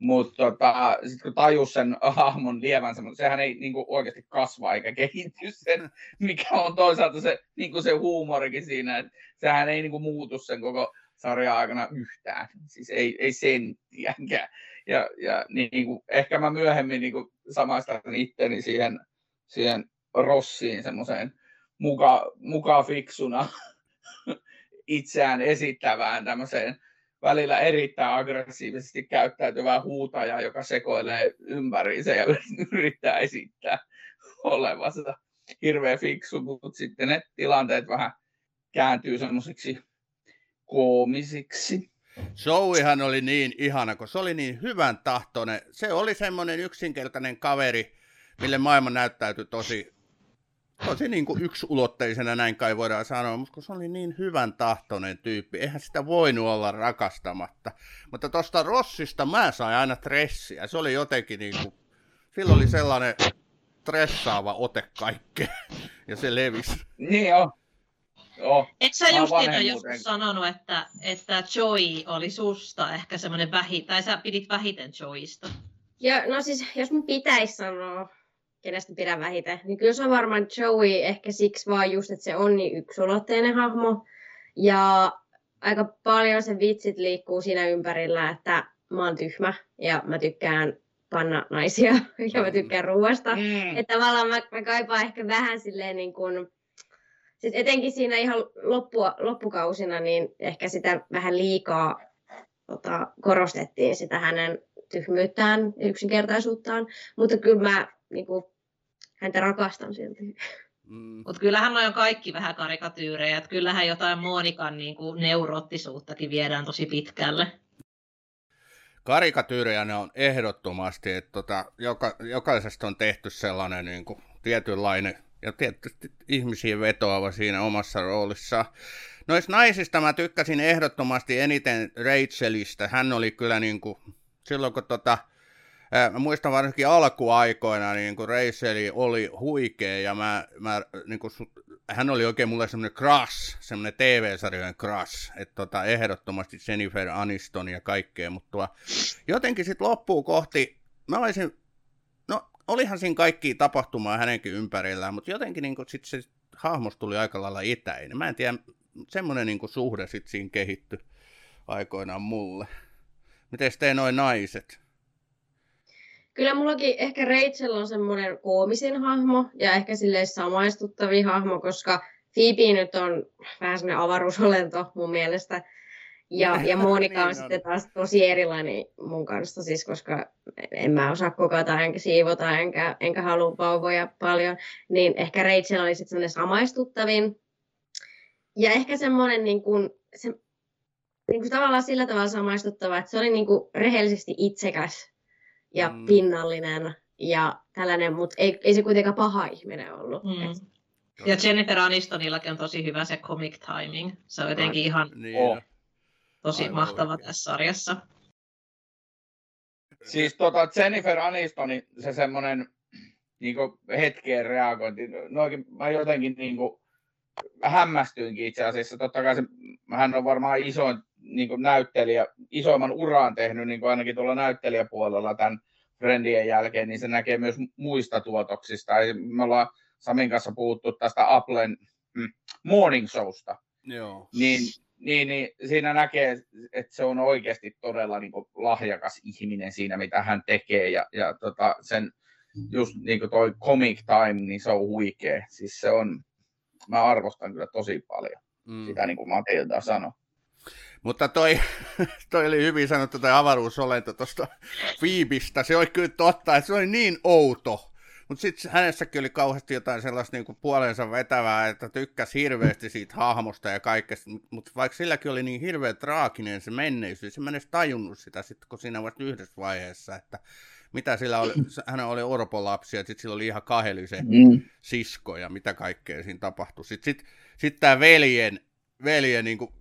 Mutta tota, sitten kun tajus sen hahmon lievän, sehän ei niinku oikeasti kasva eikä kehity sen, mikä on toisaalta se, niinku se huumorikin siinä, että sehän ei niinku muutu sen koko sarjan aikana yhtään, siis ei, ei senttiäkään. Ja, ja niin kuin, ehkä mä myöhemmin niin kuin samaistan itteni siihen, siihen Rossiin semmoiseen muka, muka fiksuna itseään esittävään tämmöiseen välillä erittäin aggressiivisesti käyttäytyvää huutajaa, joka sekoilee ympäriinsä ja yrittää esittää olevansa hirveän fiksu, mutta sitten ne tilanteet vähän kääntyy semmoisiksi koomisiksi. Joeyhan oli niin ihana, kun se oli niin hyvän tahtoinen. Se oli semmoinen yksinkertainen kaveri, mille maailma näyttäytyi tosi, tosi niin kuin yksulotteisena, näin kai voidaan sanoa, mutta kun se oli niin hyvän tahtoinen tyyppi, eihän sitä voinut olla rakastamatta. Mutta tuosta Rossista mä sain aina stressiä. Se oli jotenkin niin kuin, sillä oli sellainen stressaava ote kaikkeen, ja se levisi. Niin joo. Joo. Et sä vanhemmuuden- joskus sanonut, että, että Joey oli susta ehkä semmoinen vähi, tai sä pidit vähiten Joeysta. Ja no siis, jos mun pitäisi sanoa, kenestä pidän vähiten, niin kyllä se on varmaan Joey ehkä siksi vaan just, että se on niin yksulotteinen hahmo. Ja aika paljon se vitsit liikkuu siinä ympärillä, että mä oon tyhmä ja mä tykkään panna naisia ja mä tykkään ruoasta. Mm. Että tavallaan mä, mä kaipaan ehkä vähän silleen niin kuin, sit etenkin siinä ihan loppua, loppukausina, niin ehkä sitä vähän liikaa tota, korostettiin sitä hänen tyhmyyttään ja yksinkertaisuuttaan. Mutta kyllä mä niin kuin, häntä rakastan silti. Mm. Mutta kyllähän on jo kaikki vähän karikatyyrejä, että kyllähän jotain Monikan niin kuin neuroottisuuttakin viedään tosi pitkälle. karikatyyrejä ne on ehdottomasti, että tota, joka, jokaisesta on tehty sellainen niin kuin, tietynlainen ja tietysti ihmisiin vetoava siinä omassa roolissaan. Noista naisista mä tykkäsin ehdottomasti eniten Rachelista. Hän oli kyllä niin kuin, silloin kun tota, mä muistan varsinkin alkuaikoina, niin kuin Rachel oli huikea ja mä, mä niin kuin, hän oli oikein mulle semmoinen crush, semmoinen TV-sarjojen crush, että tota, ehdottomasti Jennifer Aniston ja kaikkea, mutta jotenkin sitten loppuu kohti, mä olisin, no olihan siinä kaikki tapahtumaa hänenkin ympärillään, mutta jotenkin niin sitten se hahmos tuli aika lailla itäinen. Mä en tiedä, semmoinen niin suhde sitten siinä kehittyi aikoinaan mulle. Miten teidän noin naiset? Kyllä mullakin ehkä Rachel on semmoinen koomisin hahmo ja ehkä silleen samaistuttavin hahmo, koska Phoebe nyt on vähän semmoinen avaruusolento mun mielestä. Ja, ja Monika Niin on on. sitten taas tosi erilainen mun kanssa, siis koska en mä osaa kokata enkä siivota enkä, enkä halua vauvoja paljon, niin ehkä Rachel oli sitten semmoinen samaistuttavin. Ja ehkä semmoinen niin kuin, se, niin kuin tavallaan sillä tavalla samaistuttava, että se oli niin kuin rehellisesti itsekäs ja Mm. pinnallinen ja tällainen, mutta ei, ei se kuitenkaan paha ihminen ollut. Mm. Et, Ja Jennifer Anistonillakin on tosi hyvä se comic timing. Se on jotenkin ihan Niin, Oh. tosi Aivan mahtava oikein. tässä sarjassa. Siis tota Jennifer Aniston, se semmoinen niin hetkeen reagointi, noikin, mä jotenkin niin kuin, hämmästyinkin itse asiassa. Totta kai se, hän on varmaan isoin niin kuin näyttelijä, isoimman uraan tehnyt niin kuin ainakin tuolla näyttelijäpuolella tämän Friendien jälkeen, niin se näkee myös muista tuotoksista. Eli Me ollaan Samin kanssa puhuttu tästä Applen mm, Morning Showsta, Joo. niin, niin, niin siinä näkee, että se on oikeasti todella niin kuin, lahjakas ihminen siinä, mitä hän tekee. Ja, ja tota, sen just niin kuin toi comic time, niin se on huikea. Siis se on, mä arvostan kyllä tosi paljon Mm. sitä, niin kuin Matilda sanoi. Mutta toi, toi oli hyvin sanottu toi avaruusolento tuosta Phoebistä. Se oli kyllä totta, että se oli niin outo. Mutta sitten hänessäkin oli kauheasti jotain sellaista niinku puolensa vetävää, että tykkäsi hirveästi siitä hahmosta ja kaikesta. Mutta vaikka silläkin oli niin hirveä traaginen se menneisyys, en mä edes tajunnut sitä sitten, kun siinä vasta yhdessä vaiheessa, että mitä sillä oli, hän oli orpolapsi ja sitten sillä oli ihan kahelyisen Mm. sisko ja mitä kaikkea siinä tapahtui. Sitten sit, sit tämä veljen, veljen niin kuin,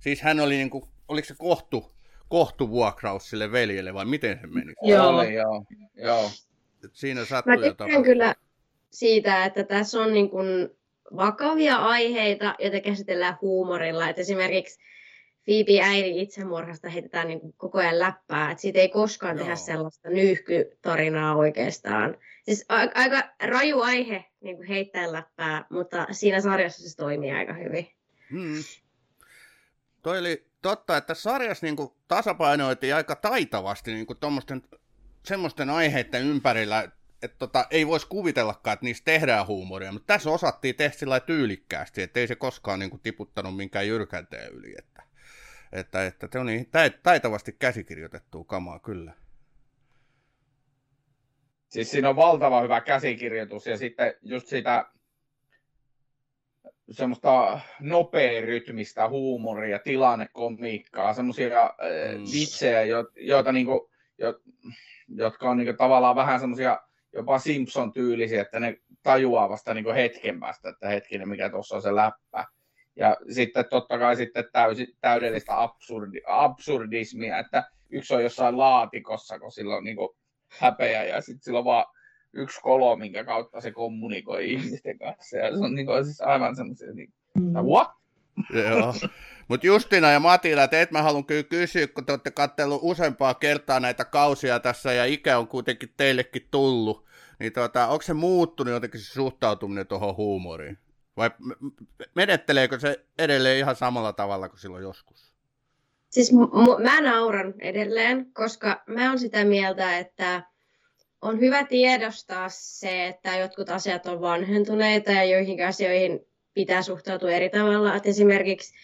siis hän oli niin kuin, oliko se kohtu, kohtuvuokraus sille veljelle, vai miten se meni? Joo. Oli, joo. joo. Et siinä Mä sattui tykkään jotain. kyllä siitä, että tässä on niin kuin vakavia aiheita, joita käsitellään huumorilla. Et esimerkiksi Phoebe äidin itsemurhasta heitetään niin kuin koko ajan läppää. Et siitä ei koskaan Joo. tehdä sellaista nyyhkytarinaa oikeastaan. Siis a- aika raju aihe niin kuin heittää läppää, mutta siinä sarjassa se toimii aika hyvin. Hmm. Toi oli totta, että sarjassa niinku tasapainoitiin aika taitavasti niinku tommosten, semmoisten aiheiden ympärillä, että tota, ei voisi kuvitellakaan, että niistä tehdään huumoria, mutta tässä osattiin tehdä sillä tyylikkäästi, että ei se koskaan niinku tiputtanut minkään jyrkänteen yli. Että, että, että se on niin tait- taitavasti käsikirjoitettua kamaa kyllä. Siis siinä on valtava hyvä käsikirjoitus ja sitten just sitä semmoista nopea rytmistä huumoria, tilannekomiikkaa, semmoisia äh, Mm. vitsejä, jo- joita niinku, jo, jotka on niinku tavallaan vähän semmoisia jopa Simpson-tyylisiä, että ne tajuaa vasta niinku hetken päästä, että hetkinen, mikä tuossa on se läppä. Ja sitten totta kai sitten täysi, täydellistä absurdi, absurdismia, että yksi on jossain laatikossa, kun sillä on niinku häpeä ja sitten sillä on vaan yksi kolo, minkä kautta se kommunikoi ihmisten kanssa. Ja se on niinku, siis aivan semmoisia, niin, what? Joo. Mutta Justina ja Matila, teitä mä haluan kyllä kysyä, kun te olette katsellut useampaa kertaa näitä kausia tässä ja ikä on kuitenkin teillekin tullut, niin tota, onko se muuttunut jotenkin se suhtautuminen tuohon huumoriin? Vai m- m- menetteleekö se edelleen ihan samalla tavalla kuin silloin joskus? Siis mu- mä nauran edelleen, koska mä oon sitä mieltä, että on hyvä tiedostaa se, että jotkut asiat on vanhentuneita ja joihinkin asioihin pitää suhtautua eri tavalla. Et esimerkiksi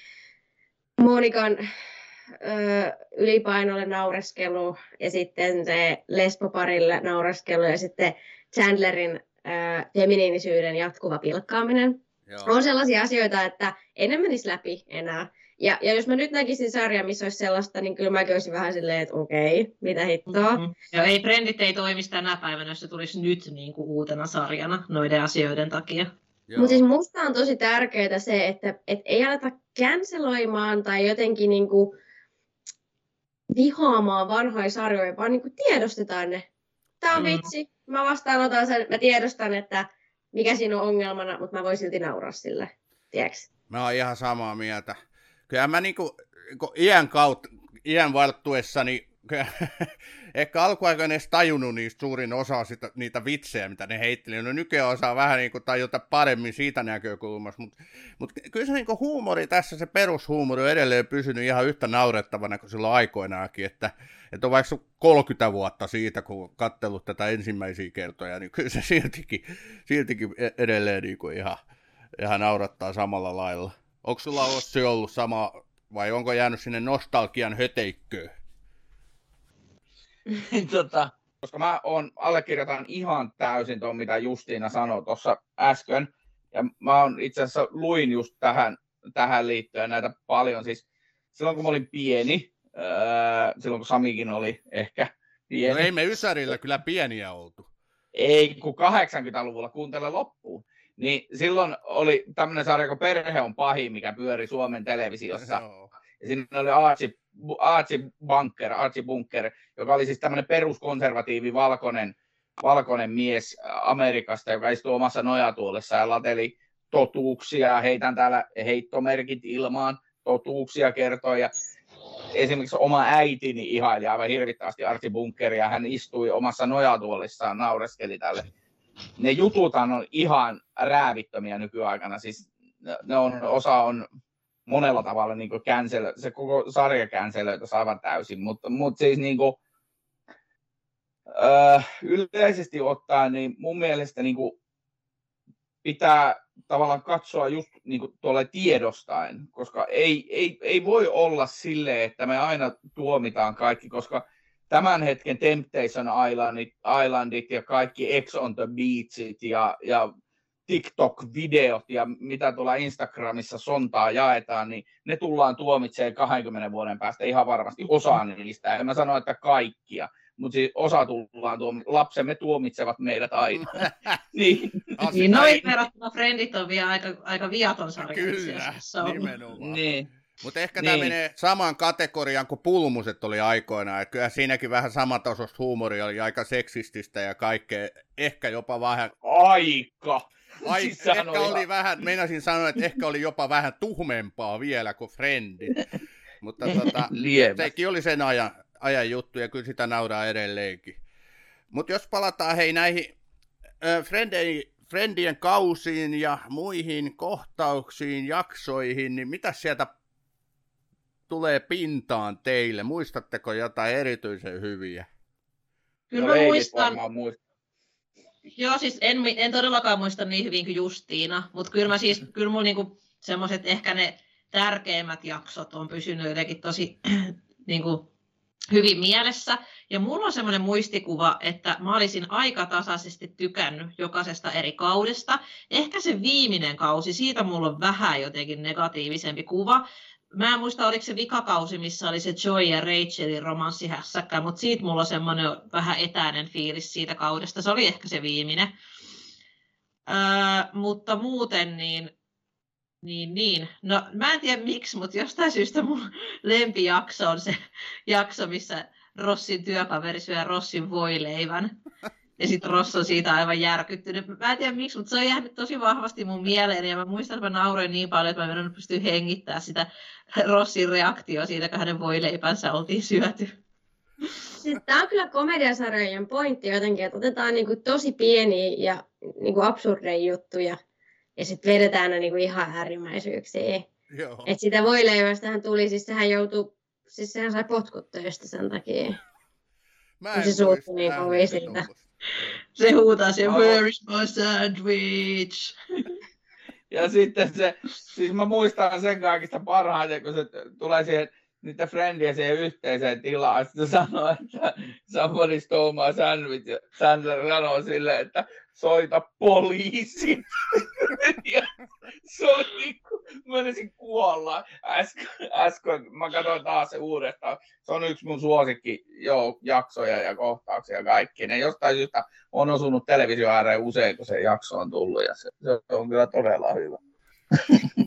Monikan ö, ylipainolle naureskelu ja sitten se lesboparille naureskelu ja sitten Chandlerin ö, feminiinisyyden jatkuva pilkkaaminen Joo. on sellaisia asioita, että ne menisi läpi enää. Ja, ja jos mä nyt näkisin sarja, missä olisi sellaista, niin kyllä mäkin olisin vähän silleen, että okei, mitä hittoa. Mm. Ja ei Friendit ei toimisi tänä päivänä, jos se tulisi nyt niin kuin uutena sarjana noiden asioiden takia. Mutta siis musta on tosi tärkeää se, että et ei aleta canceloimaan tai jotenkin niinku vihaamaan vanhoja sarjoja, vaan niinku tiedostetaan ne. Tämä on Mm. vitsi, mä vastaanotan sen, mä tiedostan, että mikä siinä on ongelmana, mutta mä voin silti nauraa sille. Tiedätkö? Mä oon ihan samaa mieltä. Kyllä mä niinku, iän kautta, iän varttuessani, kyllä ehkä alkuaikoina edes tajunnut niistä suurin osa sitä, niitä vitsejä, mitä ne heitteli. No nykyään osaa vähän niinku tajuta paremmin siitä näkökulmasta, mutta mut kyllä se niinku huumori tässä, se perushuumori on edelleen pysynyt ihan yhtä naurettavana kuin silloin aikoinaankin, että, että on vaikka 30 vuotta siitä, kun kattellut tätä ensimmäisiä kertoja, niin kyllä se siltikin, siltikin e- edelleen niinku ihan, ihan naurattaa samalla lailla. Onko sulla Ossi ollut sama, vai onko jäänyt sinne nostalgian höteikköön? tota, koska mä on, allekirjoitan ihan täysin tuon, mitä Justiina sanoi tuossa äsken. Ja mä on itse asiassa luin just tähän, tähän liittyen näitä paljon. Siis silloin kun mä olin pieni, öö, silloin kun Samikin oli ehkä pieni. No ei me Ysärillä kyllä pieniä oltu. ei kun 80-luvulla kuuntele loppuun. Niin silloin oli tämmöinen sarja kuin Perhe on pahin, mikä pyöri Suomen televisiossa. Joo. Ja siinä oli Archie, Archie Bunker, Archie Bunker, joka oli siis tämmöinen peruskonservatiivi valkoinen, valkoinen mies Amerikasta, joka istui omassa nojatuolessa ja lateli totuuksia, heitän täällä heittomerkit ilmaan, totuuksia kertoi ja esimerkiksi oma äitini ihaili aivan hirvittävästi Archie Bunkeria, hän istui omassa nojatuolissaan, naureskeli tälle. Ne jututhan on ihan nykyaikana, siis ne- ne on, osa on monella tavalla niin cancel, se koko sarja cancelöitäisi aivan täysin, mutta, mutta siis niin kuin, öö, yleisesti ottaen, niin mun mielestä niin kuin, pitää tavallaan katsoa just niin kuin tuolle tiedostaen, koska ei, ei, ei voi olla silleen, että me aina tuomitaan kaikki, koska tämän hetken Temptation Islandit, Islandit ja kaikki Ex on the Beachit ja, ja TikTok-videot ja mitä tuolla Instagramissa sontaa jaetaan, niin ne tullaan tuomitsemaan 20 vuoden päästä ihan varmasti osa niistä. En mä sano, että kaikkia, mutta siis osa tullaan tuomitsemaan. Lapsemme tuomitsevat meidät aina. niin, Niin noin verrattuna Friendit on vielä aika, aika viaton sarja. Kyllä, nimenomaan. niin. Mutta ehkä niin. tämä menee samaan kategoriaan kuin pulmuset oli aikoinaan. Ja kyllä siinäkin vähän samantasoista huumoria oli aika seksististä ja kaikkea. Ehkä jopa vähän... Aika! Ai, siis ehkä oli ihan... vähän, meinasin sanoa, että ehkä oli jopa vähän tuhmempaa vielä kuin Friendit. Mutta tota, sekin oli sen ajan, ajan juttu ja kyllä sitä nauraa edelleenkin. Mutta jos palataan hei näihin äh, Friendien, Friendien kausiin ja muihin kohtauksiin, jaksoihin, niin mitä sieltä tulee pintaan teille? Muistatteko jotain erityisen hyviä? Kyllä no, muistan. Joo, siis en, en todellakaan muista niin hyvin kuin Justiina, mutta kyllä mä siis, kyllä mulla niinku semmoiset ehkä ne tärkeimmät jaksot on pysynyt jotenkin tosi niinku, hyvin mielessä. Ja mulla on semmoinen muistikuva, että mä olisin aika tasaisesti tykännyt jokaisesta eri kaudesta. Ehkä se viimeinen kausi, siitä mulla on vähän jotenkin negatiivisempi kuva. Mä en muista, oliko se vikakausi, missä oli se Joy ja Rachelin romanssihässäkkä, mutta siitä mulla on semmoinen vähän etäinen fiilis siitä kaudesta. Se oli ehkä se viimeinen. Öö, mutta muuten niin, niin, niin. No mä en tiedä miksi, mutta jostain syystä mun lempijakso on se jakso, missä Rossin työkaveri syö Rossin voileivän. Ja sitten Ross on siitä aivan järkyttynyt. Mä en tiedä miksi, mutta se on jäänyt tosi vahvasti mun mieleen. Ja mä muistan, että mä nauroin niin paljon, että mä en pysty hengittämään sitä Rossin reaktio siitä, kun hänen voileipänsä oltiin syöty. Siis tämä on kyllä komediasarjojen pointti jotenkin, että otetaan niinku tosi pieniä ja niinku absurdeja juttuja ja sitten vedetään ne niinku ihan äärimmäisyyksiin. Joo. Et sitä voileivästähän tuli, siis sehän joutui, siis sehän sai potkut töistä sen takia. Mä en se suutti niin kovin siitä. Se huutaa se, where is my sandwich? Ja sitten se, siis mä muistan sen kaikista parhaiten, kun se tulee siihen niitä friendiä siihen yhteiseen tilaan. Sitten sanoo, että somebody stole my sandwich. Sandler sanoo silleen, että soita poliisi. ja se oli niin kuin, menisin kuolla. Äsken, äsken mä katsoin taas se uudestaan. Se on yksi mun suosikki joo, jaksoja ja kohtauksia kaikki. Ne jostain syystä on osunut televisio ääreen usein, kun se jakso on tullut. Ja se, se on kyllä todella hyvä.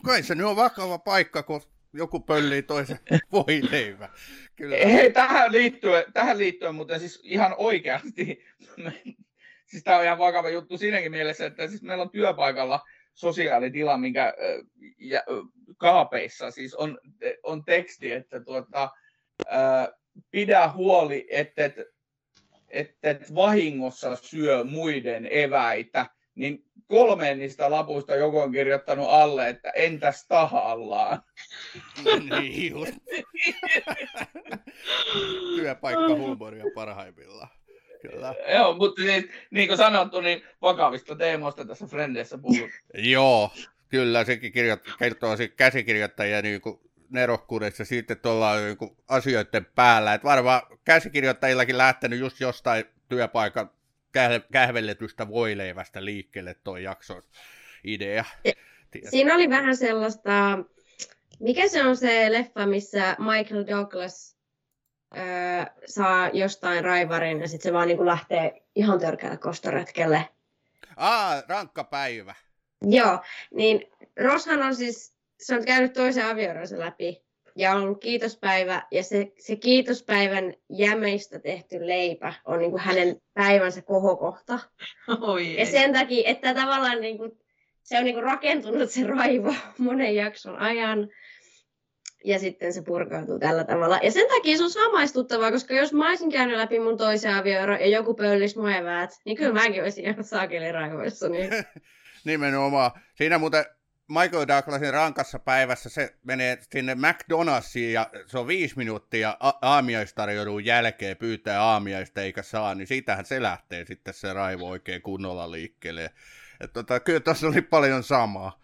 Kai se nyt on vakava paikka, kun joku pöllii toisen voileivä. Kyllä. Hei, tähän liittyen, tähän liittyen muuten siis ihan oikeasti, siis tämä on ihan vakava juttu siinäkin mielessä, että siis meillä on työpaikalla sosiaalitila, minkä ja, kaapeissa siis on, on teksti, että tuota, ää, pidä huoli, että et, et, et vahingossa syö muiden eväitä, niin kolmeen niistä lapuista joku on kirjoittanut alle, että entäs tahallaan. niin just. Työpaikka huumoria parhaimmillaan. Kyllä. Joo, mutta siis, niin kuin sanottu, niin vakavista teemoista tässä Frendeissä puhut. Joo, kyllä sekin kertoo käsikirjoittajia niin kuin nerokkuudessa sitten tuolla niin asioiden päällä. Et varmaan käsikirjoittajillakin lähtenyt just jostain työpaikan kähvelletystä voileivästä liikkeelle tuo jakson idea. Siinä oli vähän sellaista, mikä se on se leffa, missä Michael Douglas öö, saa jostain raivarin ja sitten se vaan niin lähtee ihan törkeällä kostoretkelle. Aa, rankka päivä. Joo, niin Roshan on siis, se on käynyt toisen avioeronsa läpi ja on ollut kiitospäivä, ja se, se kiitospäivän jämeistä tehty leipä on niin kuin hänen päivänsä kohokohta. Oi ja sen takia, että tavallaan niin kuin, se on niin kuin rakentunut se raivo monen jakson ajan, ja sitten se purkautuu tällä tavalla. Ja sen takia se on samaistuttavaa, koska jos mä olisin käynyt läpi mun toisen avioero ja joku pöllis mun eväät, niin kyllä mäkin olisin ihan saakeliraivoissa. Niin. Nimenomaan. Siinä muuten Michael Douglasin rankassa päivässä se menee sinne McDonald'siin ja se on viisi minuuttia a- aamiaistarjoilun jälkeen pyytää aamiaista eikä saa, niin siitähän se lähtee sitten se raivo oikein kunnolla liikkeelle. Et tota, kyllä tuossa oli paljon samaa.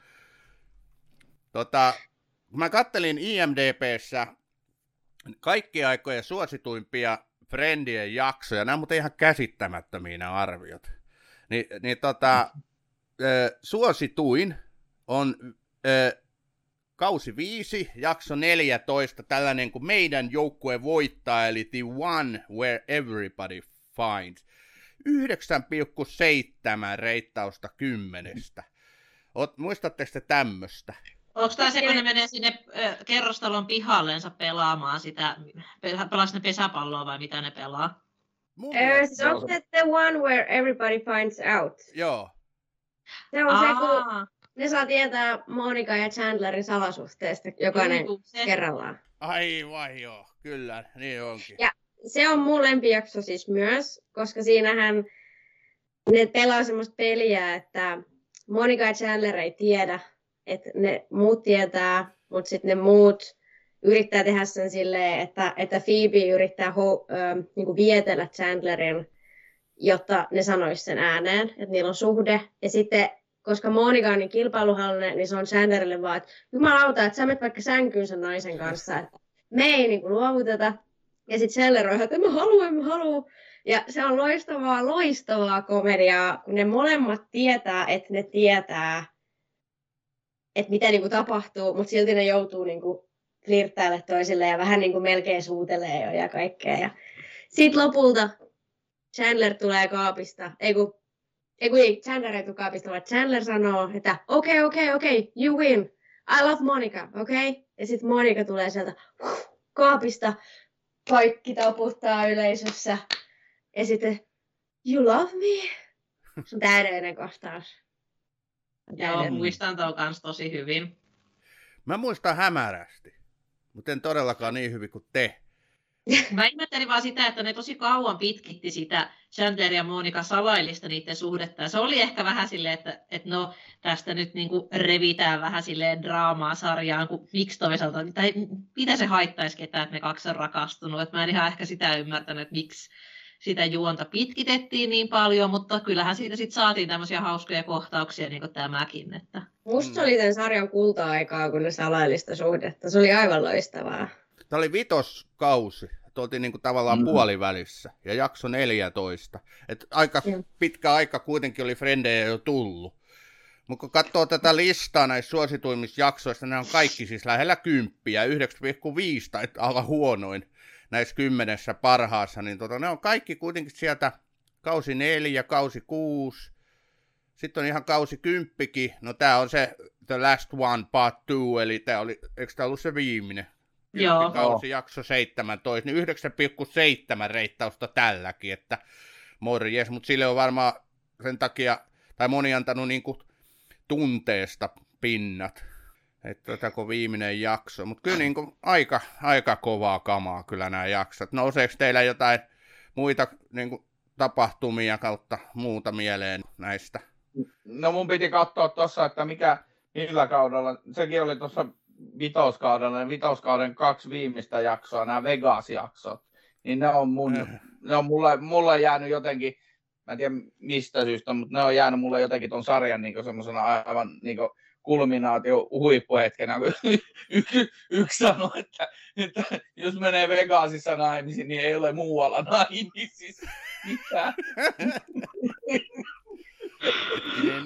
Tota, mä kattelin IMDBssä kaikki aikojen suosituimpia Friendien jaksoja, nämä on muuten ihan käsittämättömiä nämä arviot. Ni, niin tota, suosituin on ö, kausi 5, jakso 14, tällainen kuin meidän joukkue voittaa, eli The One Where Everybody Finds. 9,7 reittausta kymmenestä. Ot, muistatteko te tämmöistä? Onko tämä se, kun ne menee sinne kerrostalon pihallensa pelaamaan sitä, pelaa sinne pesäpalloa vai mitä ne pelaa? Mun uh, siis onko se the one where everybody finds out? Joo. Se on Aa. se, kun ne saa tietää Monika ja Chandlerin salasuhteesta jokainen se. kerrallaan. Aivan joo, kyllä, niin onkin. Ja se on mun lempijakso siis myös, koska siinähän ne pelaa semmoista peliä, että Monika ja Chandler ei tiedä, että ne muut tietää, mutta sitten ne muut yrittää tehdä sen silleen, että, että Phoebe yrittää ho, ö, niin vietellä Chandlerin, jotta ne sanois sen ääneen, että niillä on suhde. Ja sitten, koska Monika on niin kilpailuhallinen, niin se on Chandlerille vaan, että jumalauta, että sä menet vaikka sänkyyn sen naisen kanssa, että me ei niin kuin, luovuteta. Ja sitten Chandler on, että mä haluan, mä haluan. Ja se on loistavaa, loistavaa komediaa, kun ne molemmat tietää, että ne tietää, että mitä niin kuin tapahtuu, mutta silti ne joutuu niin kuin flirttaille toisille ja vähän niin kuin melkein suutelee jo ja kaikkea. Ja sitten lopulta Chandler tulee kaapista, ei kun, ei kun ei, Chandler ei tule kaapista, vaan Chandler sanoo, että okei, okay, okei, okay, okei, okay, you win. I love Monica, okei? Okay? Ja sitten Monica tulee sieltä huh, kaapista, kaikki taputtaa yleisössä. Ja sitten, you love me? Se on täydellinen kohtaus. Joo, muistan tuon kanssa tosi hyvin. Mä muistan hämärästi, mutta en todellakaan niin hyvin kuin te. Mä ihmettelin vaan sitä, että ne tosi kauan pitkitti sitä Chandler ja Monika salaillista niiden suhdetta. Ja se oli ehkä vähän silleen, että, että no tästä nyt niin kuin revitään vähän silleen draamaa sarjaan, kun miksi toisaalta, tai mitä se haittaisi ketään, että ne kaksi on rakastunut. Että mä en ihan ehkä sitä ymmärtänyt, että miksi sitä juonta pitkitettiin niin paljon, mutta kyllähän siitä sitten saatiin tämmöisiä hauskoja kohtauksia, niin kuin tämäkin. Että... Musta se oli tämän sarjan kulta-aikaa, kun ne salaillista suhdetta. Se oli aivan loistavaa. Tämä oli vitoskausi. Oltiin niin kuin tavallaan mm. puolivälissä ja jakso 14. Et aika mm. pitkä aika kuitenkin oli frendejä jo tullut. Mutta kun katsoo tätä listaa näistä suosituimmista jaksoista, ne on kaikki siis lähellä kymppiä, 9,5 tai olla huonoin näissä kymmenessä parhaassa, niin tota, ne on kaikki kuitenkin sieltä kausi neljä, kausi kuusi, sitten on ihan kausi kymppikin, no tämä on se The Last One Part 2, eli tämä oli, eikö tämä ollut se viimeinen? Joo. Kausi jakso 17, niin 9,7 reittausta tälläkin, että morjes, mutta sille on varmaan sen takia, tai moni antanut niinku tunteesta pinnat. Että tätä kun viimeinen jakso. Mutta kyllä niin kuin aika, aika kovaa kamaa kyllä nämä jaksot. Nouseeko teillä jotain muita niin kuin tapahtumia kautta muuta mieleen näistä? No mun piti katsoa tuossa, että mikä, millä kaudella, sekin oli tuossa vitoskaudella, ne vitoskauden kaksi viimeistä jaksoa, nämä Vegas-jaksot, niin ne on, mun, eh. ne on mulle, mulle jäänyt jotenkin, mä en tiedä mistä syystä, mutta ne on jäänyt mulle jotenkin ton sarjan niin semmoisena aivan niin kuin, kulminaatio huippuhetkenä, kun yksi, yksi sanoi, että, että, jos menee Vegasissa naimisiin, niin ei ole muualla naimisissa mitään.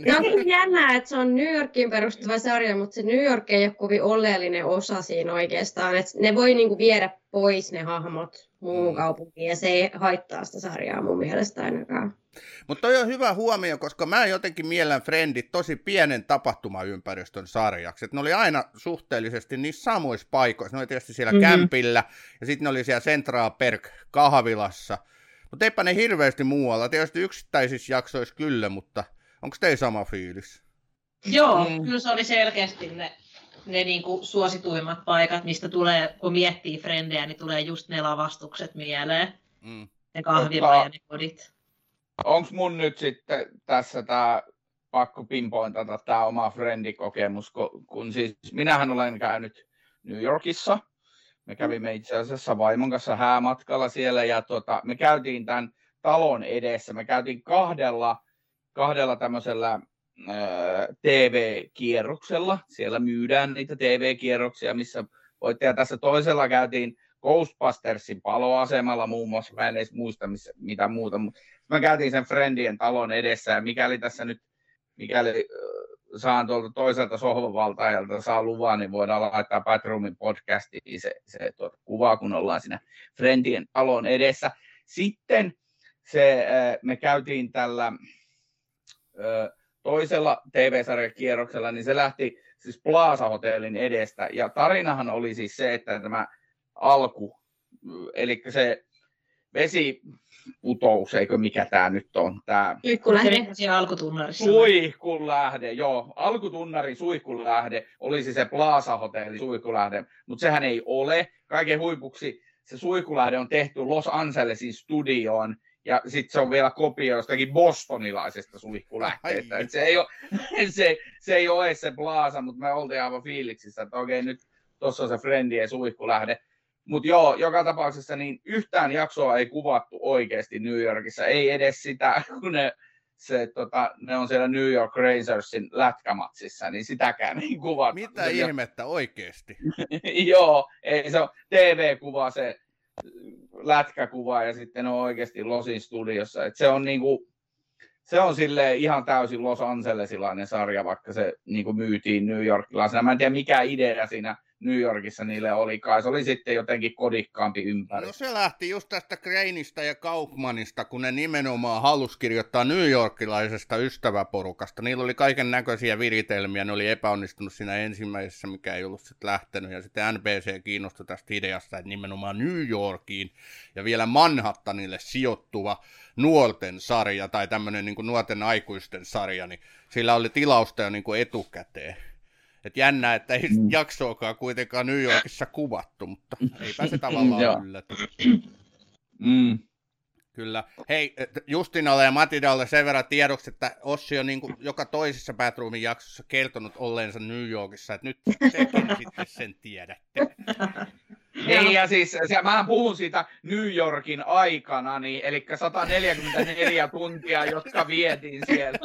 No on jännää, että se on New Yorkin perustuva sarja, mutta se New York ei ole kovin oleellinen osa siinä oikeastaan. Et ne voi niinku viedä pois ne hahmot muun mm. kaupunkiin ja se ei haittaa sitä sarjaa mun mielestä ainakaan. Mutta toi on hyvä huomio, koska mä jotenkin miellän Friendit tosi pienen tapahtumaympäristön sarjaksi. Et ne oli aina suhteellisesti niissä samoissa paikoissa. Ne oli tietysti siellä mm-hmm. kämpillä ja sitten ne oli siellä Central Perk kahvilassa. Mutta eipä ne hirveästi muualla. Tietysti yksittäisissä jaksoissa kyllä, mutta onko teillä sama fiilis? Joo, mm. kyllä se oli selkeästi ne, ne niinku suosituimmat paikat, mistä tulee, kun miettii frendejä, niin tulee just ne lavastukset mieleen. Mm. Ne kahvila ja ne kodit onko mun nyt sitten tässä tämä pakko pinpointata tämä oma friendikokemus, kun, kun siis minähän olen käynyt New Yorkissa. Me kävimme itse asiassa vaimon kanssa häämatkalla siellä ja tota, me käytiin tämän talon edessä. Me käytiin kahdella, kahdella tämmöisellä TV-kierroksella. Siellä myydään niitä TV-kierroksia, missä voitte. Ja tässä toisella käytiin Ghostbustersin paloasemalla muun muassa. Mä en edes muista missä, mitä muuta, mutta mä käytiin sen Friendien talon edessä ja mikäli tässä nyt, mikäli saan tuolta toiselta sohvavaltaajalta saa luvan, niin voidaan laittaa Batroomin podcastiin se, se tuota, kuva, kun ollaan siinä Friendien talon edessä. Sitten se, me käytiin tällä toisella TV-sarjakierroksella, niin se lähti siis Plaza Hotellin edestä. Ja tarinahan oli siis se, että tämä alku, eli se vesiputous, eikö mikä tämä nyt on, tämä Suihkulähde. Alkutunnarissa. Suihkulähde, joo. Alkutunnari suihkulähde olisi se Plaza Hotelli suihkulähde, mutta sehän ei ole. Kaiken huipuksi se suihkulähde on tehty Los Angelesin studioon, ja sitten se on vielä kopio jostakin bostonilaisesta suihkulähteestä. Ai. Et se, ei ole, se, se ei ole se Plaza, mutta me oltiin aivan fiiliksissä, että okei nyt tuossa on se Friendien suihkulähde. Mutta joo, joka tapauksessa niin yhtään jaksoa ei kuvattu oikeasti New Yorkissa, ei edes sitä, kun ne, se, tota, ne on siellä New York Razorsin lätkämatsissa, niin sitäkään ei kuvattu. Mitä Ja- ihmettä oikeesti? Joo, ei se on TV-kuva se lätkäkuva ja sitten on oikeasti Losin studiossa. Et se on niinku, se on sille ihan täysin Los Angelesilainen sarja, vaikka se niinku myytiin New Yorkilaisena. Mä en tiedä mikä idea siinä New Yorkissa niille oli kai. Se oli sitten jotenkin kodikkaampi ympäri. No se lähti just tästä Kreinistä ja Kaufmanista, kun ne nimenomaan halus kirjoittaa New Yorkilaisesta ystäväporukasta. Niillä oli kaiken näköisiä viritelmiä, ne oli epäonnistunut siinä ensimmäisessä, mikä ei ollut sitten lähtenyt. Ja sitten NBC kiinnostui tästä ideasta, että nimenomaan New Yorkiin ja vielä Manhattanille sijoittuva nuorten sarja tai tämmöinen niin nuorten aikuisten sarja, niin sillä oli tilausta jo niin kuin etukäteen. Et jännä, että ei Mm. jaksoakaan kuitenkaan New Yorkissa kuvattu, mutta eipä se tavallaan yllätä. Mm. Kyllä. Hei, Justinalle ja Matidalle sen verran tiedoksi, että Ossi on niin kuin joka toisessa Batroomin jaksossa kertonut olleensa New Yorkissa, että nyt tekin sitten sen tiedätte. Niin, ja siis se, mä puhun siitä New Yorkin aikana, niin, eli 144 tuntia, jotka vietiin siellä.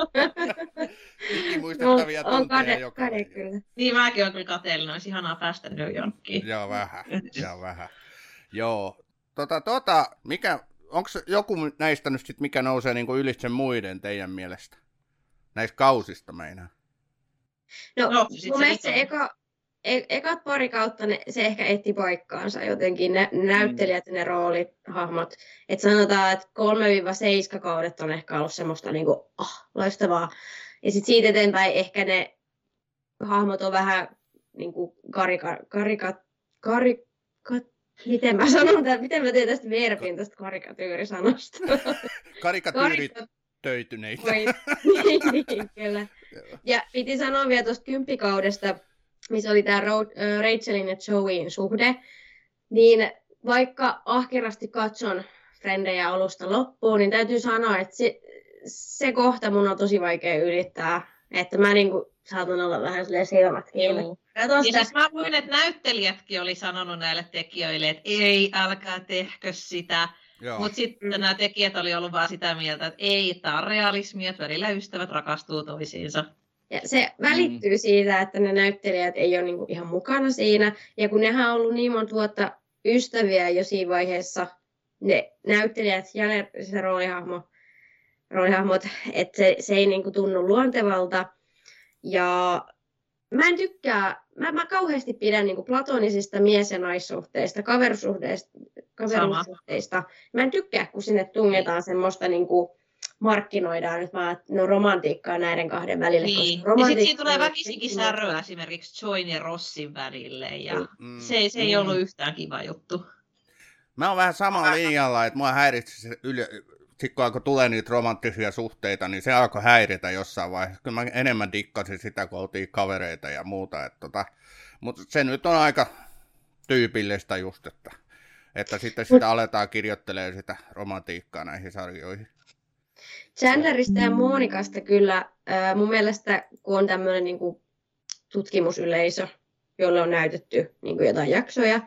Ikimuistettavia No, on tunteja kade, joka kade kyllä. Niin mäkin olen kyllä kateellinen, olisi ihanaa päästä New Yorkiin. Joo, vähän. Joo, vähän. Joo. Tota, tota, mikä, onko joku näistä nyt sit, mikä nousee niin kuin ylitse muiden teidän mielestä? Näistä kausista meinaa. No, No, sit mun se mielestä se eka, e- ekat pari kautta ne, se ehkä etti paikkaansa jotenkin, ne näyttelijät ja ne roolit, hahmot. Et sanotaan, että 3-7 kaudet on ehkä ollut semmoista niinku, ah, loistavaa. Ja sitten siitä eteenpäin ehkä ne hahmot on vähän niinku karika, karika, karika, miten mä sanon tämän, miten mä teen tästä verbin tästä karikatyyrisanasta. Karikatyyrit töityneitä. Voi, niin, niin, kyllä. Ja piti sanoa vielä tuosta kymppikaudesta, missä oli tämä Rachelin ja Joeyin suhde, niin vaikka ahkerasti katson Frendejä alusta loppuun, niin täytyy sanoa, että se, se kohta mun on tosi vaikea ylittää. Että mä niinku saatan olla vähän silleen silmät kiinni. Ja siis mä luin, että näyttelijätkin oli sanonut näille tekijöille, että ei, älkää tehkö sitä. Mutta sitten Mm. nämä tekijät oli ollut vaan sitä mieltä, että ei, tämä on realismia, että välillä ystävät rakastuu toisiinsa. Ja se välittyy siitä, että ne näyttelijät ei ole niinku ihan mukana siinä. Ja kun nehän on ollut niin monta vuotta ystäviä jo siinä vaiheessa, ne näyttelijät ja ne, se roolihahmo, roolihahmot, että se, se ei niinku tunnu luontevalta. Ja mä en tykkää, mä, mä kauheasti pidän niinku platonisista mies- ja naissuhteista, kaverisuhteista, kaverisuhteista. Mä en tykkää, kun sinne tungetaan semmoista niinku, markkinoidaan nyt vaan, että no romantiikkaa näiden kahden välille. Niin. koska Ja sitten siinä tulee väkisinkin säröä esimerkiksi Join ja Rossin välille. Ja Mm. se, se ei Mm. ollut yhtään kiva juttu. Mä oon vähän samalla linjalla, että mua häiritsi se yli... Sitten kun alkoi tulee niitä romanttisia suhteita, niin se alkoi häiritä jossain vaiheessa. Kyllä mä enemmän dikkasin sitä, kun oltiin kavereita ja muuta. Että tota, mutta se nyt on aika tyypillistä just, että, että sitten sitä aletaan kirjoittelemaan sitä romantiikkaa näihin sarjoihin. Chandlerista ja Monikasta kyllä mun mielestä, kun on tämmöinen niin tutkimusyleisö, jolle on näytetty niin kuin jotain jaksoja,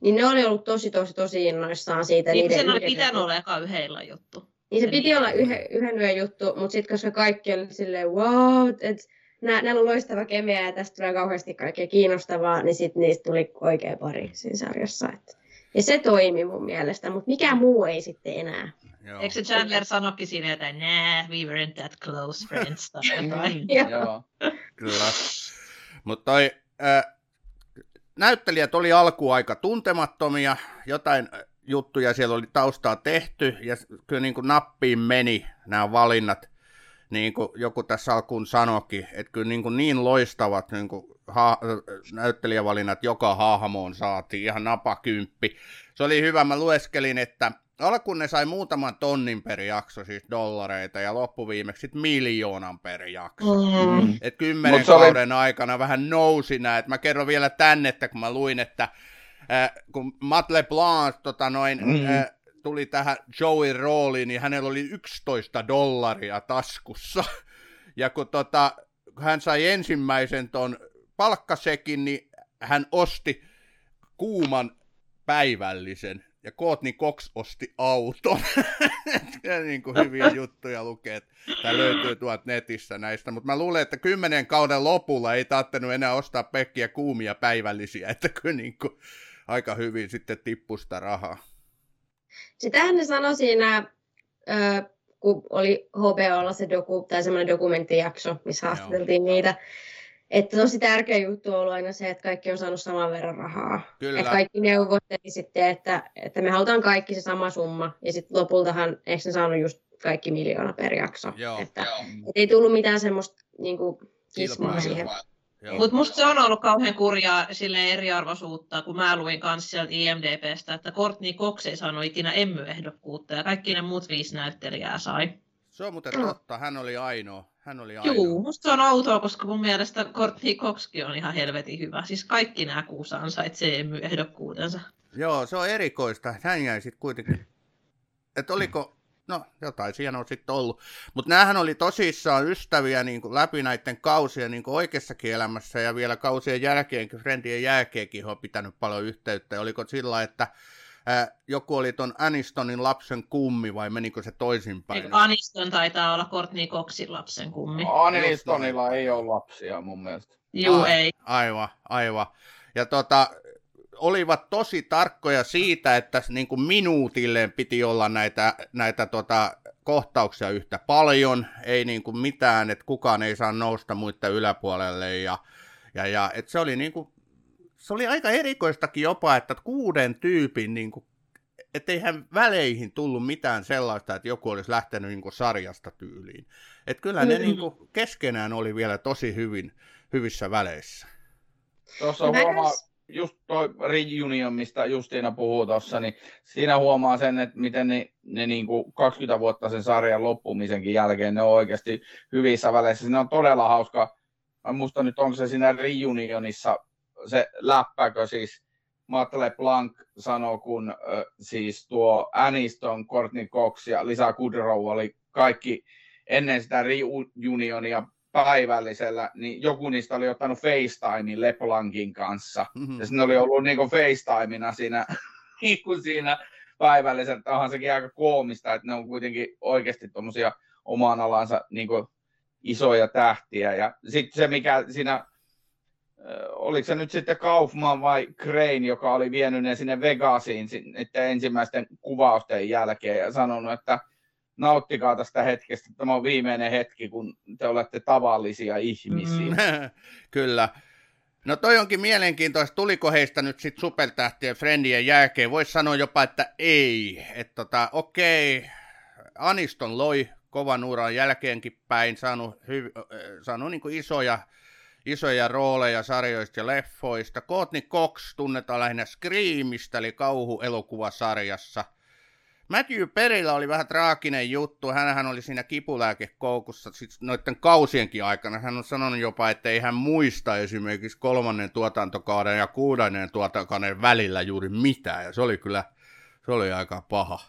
niin ne oli ollut tosi, tosi, tosi innoissaan siitä. Niin niiden sen oli pitänyt olla eka yhdellä juttu. Niin se se piti niin. olla yhden, yhden yön juttu, mutta sitten koska kaikki oli silleen, wow, että nä, näillä on loistava kemia ja tästä tulee kauheasti kaikkea kiinnostavaa, niin sitten niistä tuli oikea pari siinä sarjassa. Et. Ja se toimi mun mielestä, mutta mikä muu ei sitten enää. Joo. Eikö se Chandler sanokin siinä jotain, nah, we weren't that close friends jotain. Joo. Kyllä. Mutta toi, äh, näyttelijät oli alkuun aika tuntemattomia, jotain äh, juttuja siellä oli taustaa tehty, ja kyllä niin kuin nappiin meni nämä valinnat. niin kuin joku tässä alkuun sanoikin, että kyllä niin, kuin niin loistavat niin kuin ha- näyttelijävalinnat joka hahmoon saatiin, ihan napakymppi. Se oli hyvä, mä lueskelin, että alkuun ne sai muutaman tonnin per jakso, siis dollareita, ja loppuviimeksi sit miljoonan per jakso. Mm. Et kymmenen Mut se oli- kauden aikana vähän nousi nää, että mä kerron vielä tänne, että kun mä luin, että äh, kun Matt LeBlanc tota noin, Mm. äh, tuli tähän Joey rooliin, niin hänellä oli 11 dollaria taskussa. Ja kun tota, kun hän sai ensimmäisen ton palkkasekin, niin hän osti kuuman päivällisen. Ja Courtney Cox osti auton. niin kuin hyviä juttuja lukee, että tämä löytyy tuolta netissä näistä. Mutta mä luulen, että kymmenen kauden lopulla ei tarvinnut enää ostaa pekkiä kuumia päivällisiä, että kyllä niin kuin aika hyvin sitten tippui sitä rahaa. Sitähän ne sanoi siinä, kun oli HBOlla se doku, tai semmoinen dokumenttijakso, missä haastateltiin niitä, että tosi tärkeä juttu on ollut aina se, että kaikki on saanut saman verran rahaa. Kyllä. Että kaikki neuvotteli sitten, että, että me halutaan kaikki se sama summa, ja sitten lopultahan, eikö ne saanut just kaikki miljoona per jakso. Joo. Että, et ei tullut mitään semmoista niinku, kismaa Kilpailua. siihen. Joo. Mutta musta se on ollut kauhean kurjaa sille eriarvoisuutta, kun mä luin kanssa sieltä IMDBstä, että Courtney Cox ei saanut ikinä emmyehdokkuutta ja kaikki ne muut viisi näyttelijää sai. Se on muuten totta, hän oli ainoa. Hän oli ainoa. Juu, musta se on outoa, koska mun mielestä Courtney Coxkin on ihan helvetin hyvä. Siis kaikki nämä kuusi ansaitsee emmyehdokkuutensa. Joo, se on erikoista. Hän jäi sitten kuitenkin. Että oliko, no jotain siinä on sitten ollut. Mutta näähän oli tosissaan ystäviä niin kuin läpi näiden kausien niin kuin oikeassakin elämässä ja vielä kausien jälkeenkin, Friendien jälkeenkin he on pitänyt paljon yhteyttä. Ja oliko sillä, että ää, joku oli ton Anistonin lapsen kummi vai menikö se toisinpäin? Eikö Aniston taitaa olla Courtney Coxin lapsen kummi. Anistonilla ei ole lapsia mun mielestä. Juu, Ai. ei. Aivan, aivan. Ja tota, olivat tosi tarkkoja siitä, että niin kuin minuutilleen piti olla näitä, näitä tota, kohtauksia yhtä paljon, ei niin kuin mitään, että kukaan ei saa nousta muiden yläpuolelle ja, ja, ja et se oli niin kuin, se oli aika erikoistakin jopa, että kuuden tyypin niin kuin, etteihän väleihin tullut mitään sellaista, että joku olisi lähtenyt niin kuin sarjasta tyyliin. Että kyllä ne Mm. niin kuin keskenään oli vielä tosi hyvin, hyvissä väleissä. Tuossa mä huomaa, just toi reunion, mistä Justiina puhuu tuossa, niin siinä huomaa sen, että miten ne, ne niin kuin 20 vuotta sen sarjan loppumisenkin jälkeen, ne on oikeasti hyvissä väleissä. Siinä on todella hauska, mä muistan nyt, onko se siinä reunionissa se läppäkö siis, Matt LeBlanc sanoo, kun ö, siis tuo Aniston, Courtney Cox ja Lisa Kudrow oli kaikki ennen sitä reunionia päivällisellä, niin joku niistä oli ottanut FaceTimein LeBlancin kanssa. Mhm. Ja sitten oli ollut niinku FaceTimena siinä, niinku siinä päivällisellä. että Onhan sekin aika koomista, että ne on kuitenkin oikeasti tuommoisia omaan alansa niinku isoja tähtiä. Ja sitten se, mikä siinä, oliko se nyt sitten Kaufman vai Crane, joka oli vienyt ne sinne Vegasiin niiden ensimmäisten kuvausten jälkeen ja sanonut, että nauttikaa tästä hetkestä. Tämä on viimeinen hetki, kun te olette tavallisia ihmisiä. Mm. Kyllä. No toi onkin mielenkiintoista, tuliko heistä nyt sitten supertähtien Friendien jälkeen? Voisi sanoa jopa, että ei. Että tota, okei, Aniston loi kovan uran jälkeenkin päin, saanut, hy, äh, saanut niin isoja, isoja rooleja sarjoista ja leffoista. Courtney Cox tunnetaan lähinnä Screamista, eli kauhuelokuvasarjassa. Matthew Perillä oli vähän traaginen juttu. Hänhän oli siinä kipulääkekoukussa sit noiden kausienkin aikana. Hän on sanonut jopa, että ei hän muista esimerkiksi kolmannen tuotantokauden ja kuudennen tuotantokauden välillä juuri mitään. Ja se oli kyllä, se oli aika paha.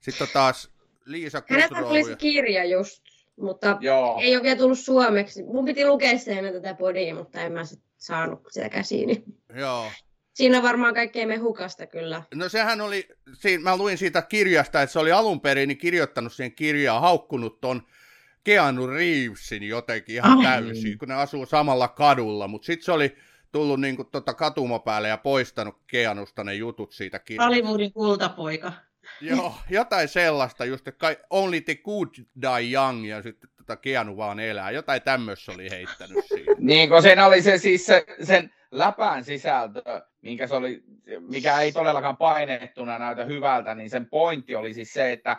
Sitten taas Liisa Kudrow. tuli se kirja just, mutta Joo. ei ole vielä tullut suomeksi. Mun piti lukea se ennen tätä podia, mutta en mä sit saanut sitä käsiini. Joo. Siinä varmaan kaikkea mehukasta kyllä. No sehän oli, siinä, mä luin siitä kirjasta, että se oli alun perin niin kirjoittanut siihen kirjaan, haukkunut ton Keanu Reevesin jotenkin ihan Ai. täysin, kun ne asuu samalla kadulla, mutta sitten se oli tullut niin kuin, tota katumapäälle ja poistanut Keanusta ne jutut siitä kirjasta. Hollywoodin kultapoika. Joo, jotain sellaista, just että only the good die young ja sitten tota Keanu vaan elää, jotain tämmöistä oli heittänyt siinä. Niin, kun siinä oli se siis se, sen läpän sisältö, minkä se oli, mikä ei todellakaan painettuna näytä hyvältä, niin sen pointti oli siis se, että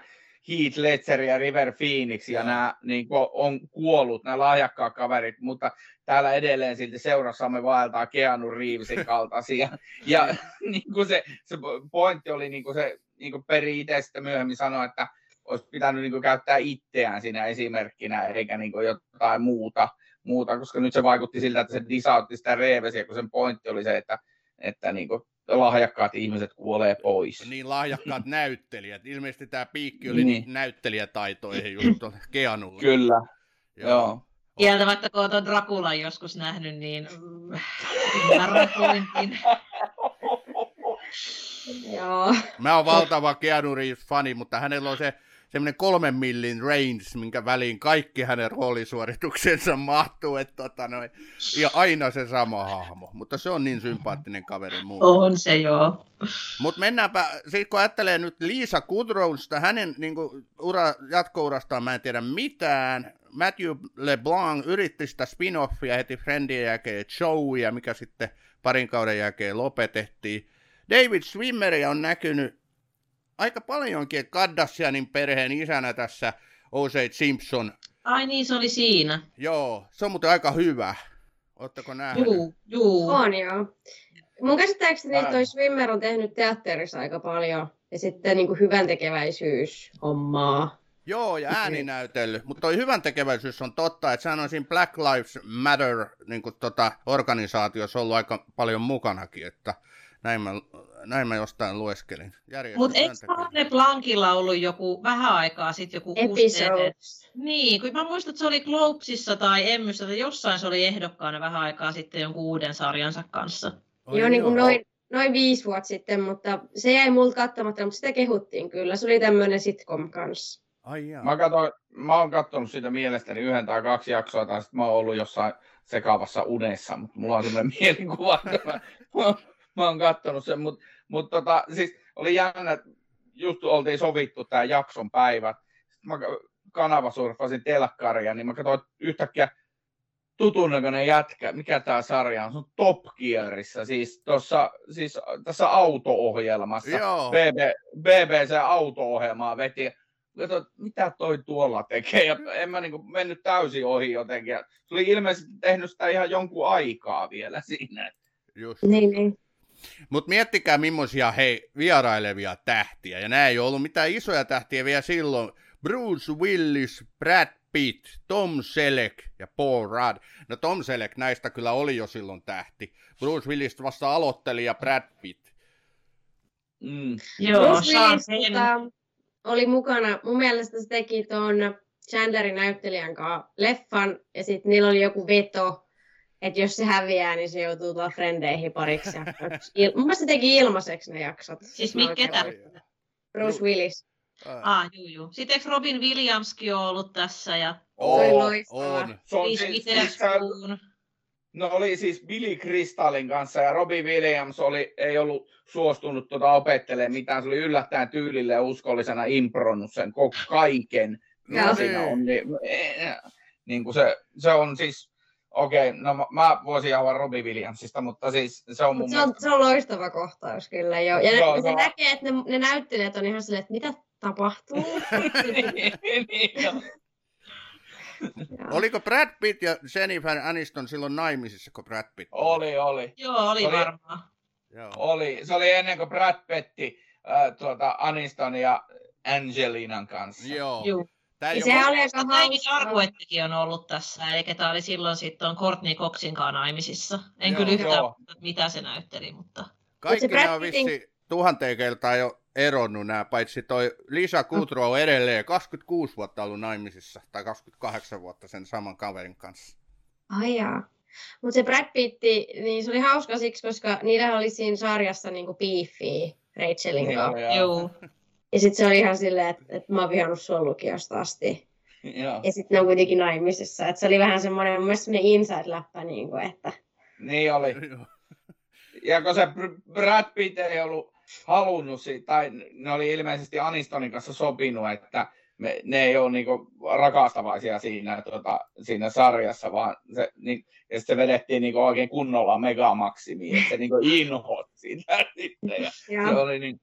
Heath Ledger ja River Phoenix ja nämä niin kuin, on kuollut, nämä lahjakkaat kaverit, mutta täällä edelleen silti seurassamme vaeltaa Keanu Reevesin kaltaisia. Ja niin kuin se, se pointti oli niin kuin se, niin kuin Peri itse sitten myöhemmin sanoi, että olisi pitänyt niin kuin, käyttää itseään siinä esimerkkinä, eikä niin kuin, jotain muuta, muuta, koska nyt se vaikutti siltä, että se disautti sitä Reevesiä, kun sen pointti oli se, että, että niin kuin, lahjakkaat ihmiset kuolee pois. Niin lahjakkaat näyttelijät. Ilmeisesti tämä piikki oli niin. näyttelijätaitoihin just Keanulle. Kyllä, joo. joo. Kieltämättä kun olet Drakulan joskus nähnyt, niin mm. Joo. Mä oon valtava Keanu Reeves-fani, mutta hänellä on se semmoinen kolmen millin range, minkä väliin kaikki hänen roolisuorituksensa mahtuu, että tota noin, ja aina se sama hahmo, mutta se on niin sympaattinen kaveri muu. On se joo. Mutta mennäänpä, sit kun ajattelee nyt Liisa Kudrowsta, hänen niin kuin, ura, jatkourastaan mä en tiedä mitään, Matthew LeBlanc yritti sitä spin-offia heti Friendien jälkeen Joeyä, mikä sitten parin kauden jälkeen lopetettiin. David Swimmeri on näkynyt aika paljonkin Kardashianin perheen isänä tässä O.J. Simpson. Ai niin, se oli siinä. Joo, se on muuten aika hyvä. Oletteko nähnyt? Juu, juu. On joo. Mun käsittääkseni toi Swimmer on tehnyt teatterissa aika paljon. Ja sitten niin kuin hyvän tekeväisyys hommaa. Joo, ja ääninäytellyt. Mutta toi hyvän tekeväisyys on totta, että sehän on siinä Black Lives Matter niin kuin tota, organisaatiossa ollut aika paljon mukanakin, että näin mä, näin mä jostain lueskelin. Mutta eikö ne Blankilla ollut joku vähän aikaa sitten joku Episodes. Niin, kun mä muistan, että se oli Globesissa tai Emmyssä tai jossain se oli ehdokkaana vähän aikaa sitten jonkun uuden sarjansa kanssa. Oi, joo, niin kuin noin, noin viisi vuotta sitten, mutta se jäi multa kattamatta, mutta sitä kehuttiin kyllä. Se oli tämmöinen sitcom kanssa. Ai jaa. Mä, katsoin, mä oon katsonut sitä mielestäni yhden tai kaksi jaksoa, tai sitten mä oon ollut jossain sekaavassa unessa, mutta mulla on sellainen mielikuva, että mä, mä, oon katsonut sen, mutta mut tota, siis oli jännä, että just oltiin sovittu tämä jakson päivä. Sitten mä kanavasurfasin telkkaria, niin mä katsoin yhtäkkiä tutun näköinen jätkä, mikä tämä sarja on, se on Top Gearissa, siis, tossa, siis tässä auto-ohjelmassa. Joo. BB, BBC auto-ohjelmaa veti että mitä toi tuolla tekee, ja en mä niin mennyt täysin ohi jotenkin. Se oli ilmeisesti tehnyt sitä ihan jonkun aikaa vielä siinä. Just. Niin, niin. Mutta miettikää millaisia hei, vierailevia tähtiä, ja nämä ei ollut mitään isoja tähtiä vielä silloin. Bruce Willis, Brad Pitt, Tom Selleck ja Paul Rudd. No Tom Selleck näistä kyllä oli jo silloin tähti. Bruce Willis vasta aloitteli ja Brad Pitt. Mm. Joo, Bruce Willis tota, oli mukana, mun mielestä se teki tuon Chandlerin näyttelijän kanssa leffan, ja sitten niillä oli joku veto, että jos se häviää, niin se joutuu tuolla frendeihin pariksi. Il- mun mielestä se teki ilmaiseksi ne jaksot. Siis mi- ketä? Bruce Willis. Ah, juu, juu. Sitten eikö Robin Williamskin ole ollut tässä? Ja... On, loistava. on. Se on siis, no oli siis Billy Crystalin kanssa ja Robbie Williams oli, ei ollut suostunut tuota opettelemaan mitään. Se oli yllättäen tyylille ja uskollisena impronnut sen kaiken. Mitä siinä on, niin, eh, niin kuin se, se on siis, okei, okay, no mä- mä voisin jauhaa Robbie Williamsista, mutta siis se on mun se, on, mielestä... se on loistava kohtaus kyllä jo. Ja Joo, ne, se näkee, että ne, ne näyttelijät on ihan silleen, että mitä tapahtuu. Niin. Joo. Oliko Brad Pitt ja Jennifer Aniston silloin naimisissa, kun Brad Pitt tuli? oli, oli. Joo, oli, Oli- varmaan. Joo. Oli, se oli ennen kuin Brad Pitti äh, tuota, Aniston ja Angelinan kanssa. Joo. Juu. Ole- sehän oli aika. Arquettekin on ollut tässä, eli tämä oli silloin sitten on Courtney Coxin kanssa naimisissa. En Joo. kyllä yhtään mitä se näytteli, mutta... Kaikki se Brad ne on vissi tuhanteen kertaa jo eronnut nämä, paitsi toi Lisa Kudrow on edelleen 26 vuotta ollut naimisissa, tai 28 vuotta sen saman kaverin kanssa. Ai jaa. Mutta se Brad Pitti, niin se oli hauska siksi, koska niillä oli siinä sarjassa niinku beefiä Rachelin kanssa. joo. Joo. Ja sitten se oli ihan silleen, että, että mä oon vihannut sua lukiosta asti. Joo. Ja sitten ne on kuitenkin naimisissa. Että se oli vähän semmoinen, mun mielestä semmoinen inside-läppä, niin kuin, että Niin oli. Ja kun se Br- Brad Pitt ei ollut halunnut siitä, tai ne oli ilmeisesti Anistonin kanssa sopinut, että me, ne ei ole niinku rakastavaisia siinä, tota, siinä sarjassa, vaan se, niin, ja se vedettiin niinku oikein kunnolla megamaksimiin, että se niinku inhot sitä sitten. Ja se oli niin,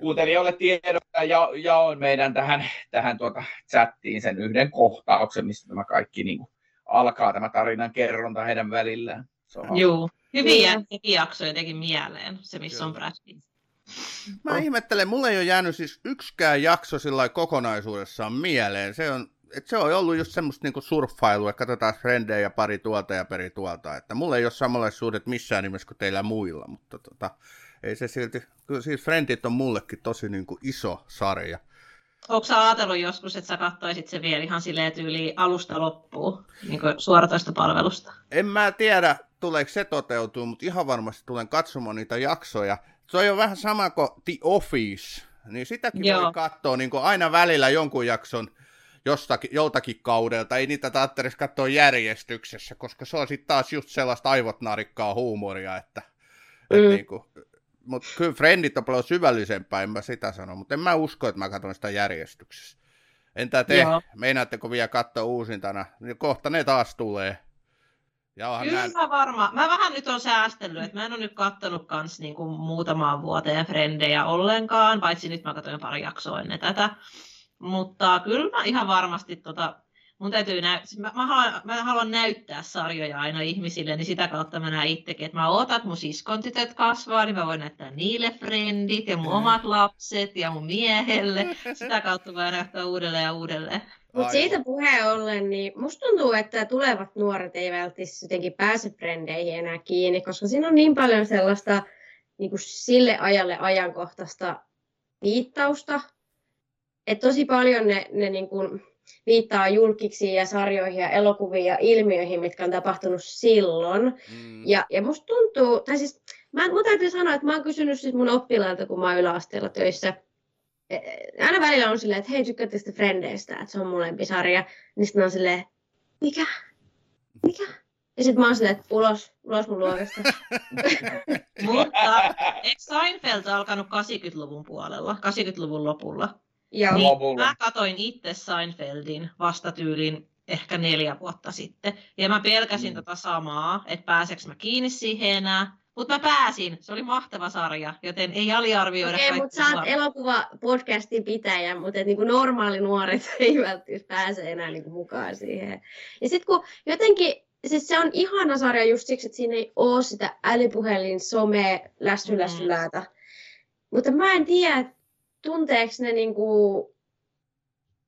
kuuntelijoille tiedottaa ja jaoin meidän tähän, tähän tuota chattiin sen yhden kohtauksen, mistä tämä kaikki niin kuin, alkaa tämä tarinan kerronta heidän välillään. Se on Joo. Hyviä jaksoja teki mieleen, se missä on Kyllä. Brad Pitt. Mä ihmettelen, mulle ei ole jäänyt siis yksikään jakso sillä kokonaisuudessaan mieleen. Se on, et se on ollut just semmoista niinku surffailua, että katsotaan frendejä ja pari tuolta ja peri tuolta. Että mulla ei ole samanlaiset suhdet missään nimessä kuin teillä muilla, mutta tota, ei se silti, kyllä siis Friendit on mullekin tosi niinku iso sarja. Onko sä ajatellut joskus, että sä katsoisit se vielä ihan silleen tyyliin alusta loppuun, niin kuin suoratoista palvelusta? En mä tiedä, tuleeko se toteutuu, mutta ihan varmasti tulen katsomaan niitä jaksoja. Se on jo vähän sama kuin The Office, niin sitäkin Joo. voi katsoa niin aina välillä jonkun jakson jostakin, joltakin kaudelta. Ei niitä edes katsoa järjestyksessä, koska se on sitten taas just sellaista aivot narikkaa huumoria, että, mm. Mm. et niin kuin, mutta kyllä Friendit on paljon syvällisempää, en mä sitä sano, mutta en mä usko, että mä katson sitä järjestyksessä. Entä te, Joo. meinaatteko vielä katsoa uusintana? Niin kohta ne taas tulee. Ja onhan Kyllä nää- mä varmaan. Mä vähän nyt on säästellyt, että mä en ole nyt kattonut kans niinku muutamaan vuoteen frendejä ollenkaan, paitsi nyt mä katsoin pari jaksoa ennen tätä. Mutta kyllä mä ihan varmasti tota, mun täytyy näy... siis mä, mä, haluan, mä haluan näyttää sarjoja aina ihmisille, niin sitä kautta mä näen itsekin, että mä ootan, että mun siskon tytöt kasvaa, niin mä voin näyttää niille frendit ja mun omat lapset ja mun miehelle. Sitä kautta voi näyttää uudelleen ja uudelleen. Mutta siitä puheen ollen, niin musta tuntuu, että tulevat nuoret ei välttämättä jotenkin pääse frendeihin enää kiinni, koska siinä on niin paljon sellaista niin kuin sille ajalle ajankohtaista viittausta, että tosi paljon ne, ne niin kuin viittaa julkiksi ja sarjoihin ja elokuviin ja ilmiöihin, mitkä on tapahtunut silloin. Mm. Ja, ja musta tuntuu, tai siis mä, mun täytyy sanoa, että mä oon kysynyt siis mun oppilailta, kun mä oon yläasteella töissä, e, aina välillä on silleen, että hei, tykkäätte sitä Frendeistä, että se on mun lempisarja. Niin sitten on silleen, mikä? Mikä? Ja sitten mä oon silleen, että ulos, ulos mun luokasta. Mutta eikö Seinfeld alkanut 80-luvun puolella, 80-luvun lopulla? Joo. Niin. Mä katoin itse Seinfeldin vastatyylin ehkä neljä vuotta sitten. Ja mä pelkäsin Mm. tätä samaa, että pääseks mä kiinni siihen enää. Mutta mä pääsin. Se oli mahtava sarja, joten ei aliarvioida Okei, kaikkia mutta sä oot elokuva-podcastin pitäjä, mutta et niinku normaali nuoret ei välttämättä pääse enää niinku mukaan siihen. Ja sitten kun jotenkin, siis se on ihana sarja just siksi, että siinä ei ole sitä älypuhelin, some, lässy, Mm. Mutta mä en tiedä, tunteeko ne niinku,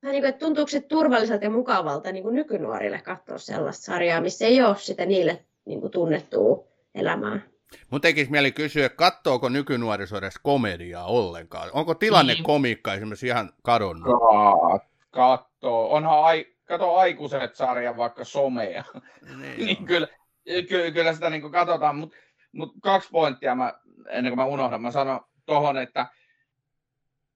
tai niinku, että tuntuuko se turvalliselta ja mukavalta niinku nykynuorille katsoa sellaista sarjaa, missä ei ole sitä niille niinku tunnettua elämää. Mun tekisi mieli kysyä, että kattooko nykynuoriso edes komediaa ollenkaan? Onko tilanne Niin. komiikka esimerkiksi ihan kadonnut? Ka- Kattoo. Onhan ai, kato aikuiset sarja vaikka somea. niin kyllä, ky, kyllä sitä niin katsotaan, mutta mut kaksi pointtia mä, ennen kuin mä unohdan. Mä sanon tohon, että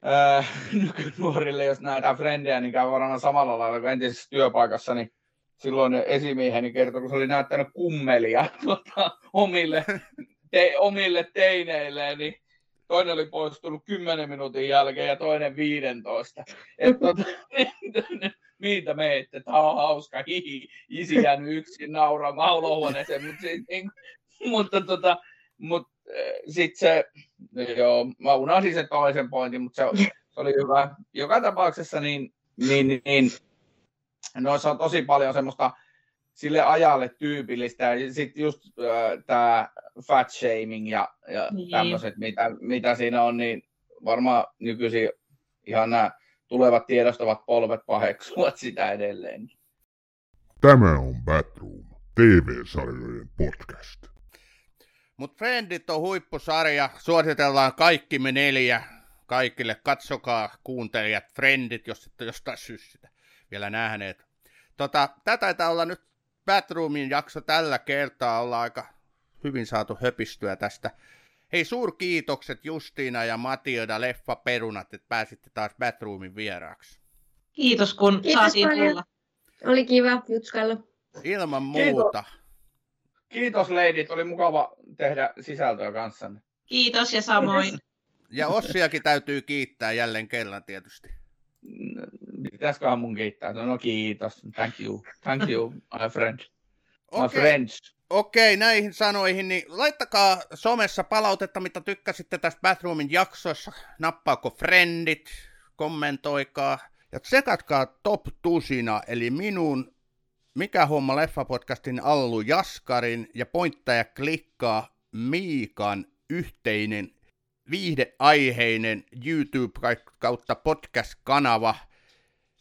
nykynuorille, jos nähdään frendejä, niin käy varmaan samalla lailla kuin entisessä työpaikassa, niin silloin esimieheni kertoi, kun se oli näyttänyt kummelia tuota, omille, te, omille teineille, niin toinen oli poistunut 10 minuutin jälkeen ja toinen 15. Et, tota, mitä meette, tämä on hauska, hihi, isi jäänyt yksin nauramaan olohuoneeseen, mutta, sit, niin, mutta tota, mut, sitten se, joo, mä unohdin sen toisen pointin, mutta se, se oli hyvä. Joka tapauksessa niin, niin, niin noissa on tosi paljon semmoista sille ajalle tyypillistä, ja sitten just äh, tämä fat shaming ja, ja Niin. tämmöiset, mitä, mitä siinä on, niin varmaan nykyisin ihan nämä tulevat tiedostavat polvet paheksuvat sitä edelleen. Tämä on Batroom, TV-sarjojen podcast. Mutta Friendit on huippusarja, suositellaan kaikki me neljä kaikille. Katsokaa kuuntelijat, Friendit, jos ette jostain syystä sitä vielä nähneet. Tota, tämä taitaa olla nyt Batroomin jakso tällä kertaa, ollaan aika hyvin saatu höpistyä tästä. Hei, suurkiitokset Justiina ja Matioda Leffa Perunat, että pääsitte taas Batroomin vieraaksi. Kiitos, kun Kiitos saatiin paljon. tulla. Oli kiva jutskailla. Ilman muuta. Kiitos leidit, oli mukava tehdä sisältöä kanssanne. Kiitos ja samoin. Ja Ossiakin täytyy kiittää jälleen kerran tietysti. Pitäisiköhän mun kiittää? No kiitos, thank you, thank you, my friend. My Okei. friends. Okei, näihin sanoihin, niin laittakaa somessa palautetta, mitä tykkäsitte tästä Bathroomin jaksossa. Nappaako friendit, kommentoikaa. Ja tsekatkaa Top Tusina, eli minun Mikä homma leffapodcastin Allu Jaskarin ja pointtaja klikkaa Miikan yhteinen viihdeaiheinen YouTube kautta podcast-kanava.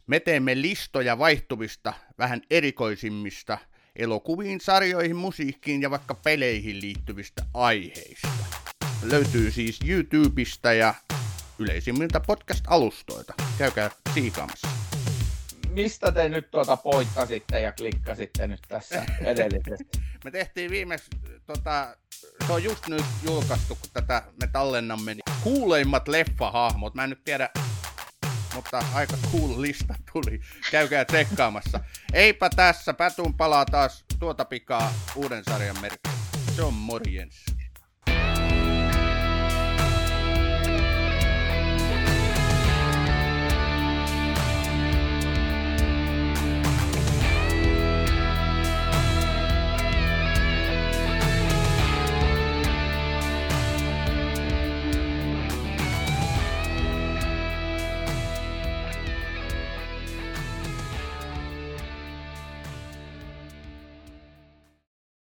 Me teemme listoja vaihtuvista, vähän erikoisimmista elokuviin, sarjoihin, musiikkiin ja vaikka peleihin liittyvistä aiheista. Löytyy siis YouTubesta ja yleisimmiltä podcast-alustoilta. Käykää siikaamassa. Mistä te nyt tuota poittasitte ja klikkasitte nyt tässä edellisesti? Me tehtiin viimeksi, tota, se on just nyt julkaistu, kun tätä me tallennamme, niin kuuleimmat leffahahmot. Mä en nyt tiedä, mutta aika cool lista tuli. Käykää tsekkaamassa. Eipä tässä, Pätun palaa taas tuota pikaa uuden sarjan merkeissä. Se on morjens.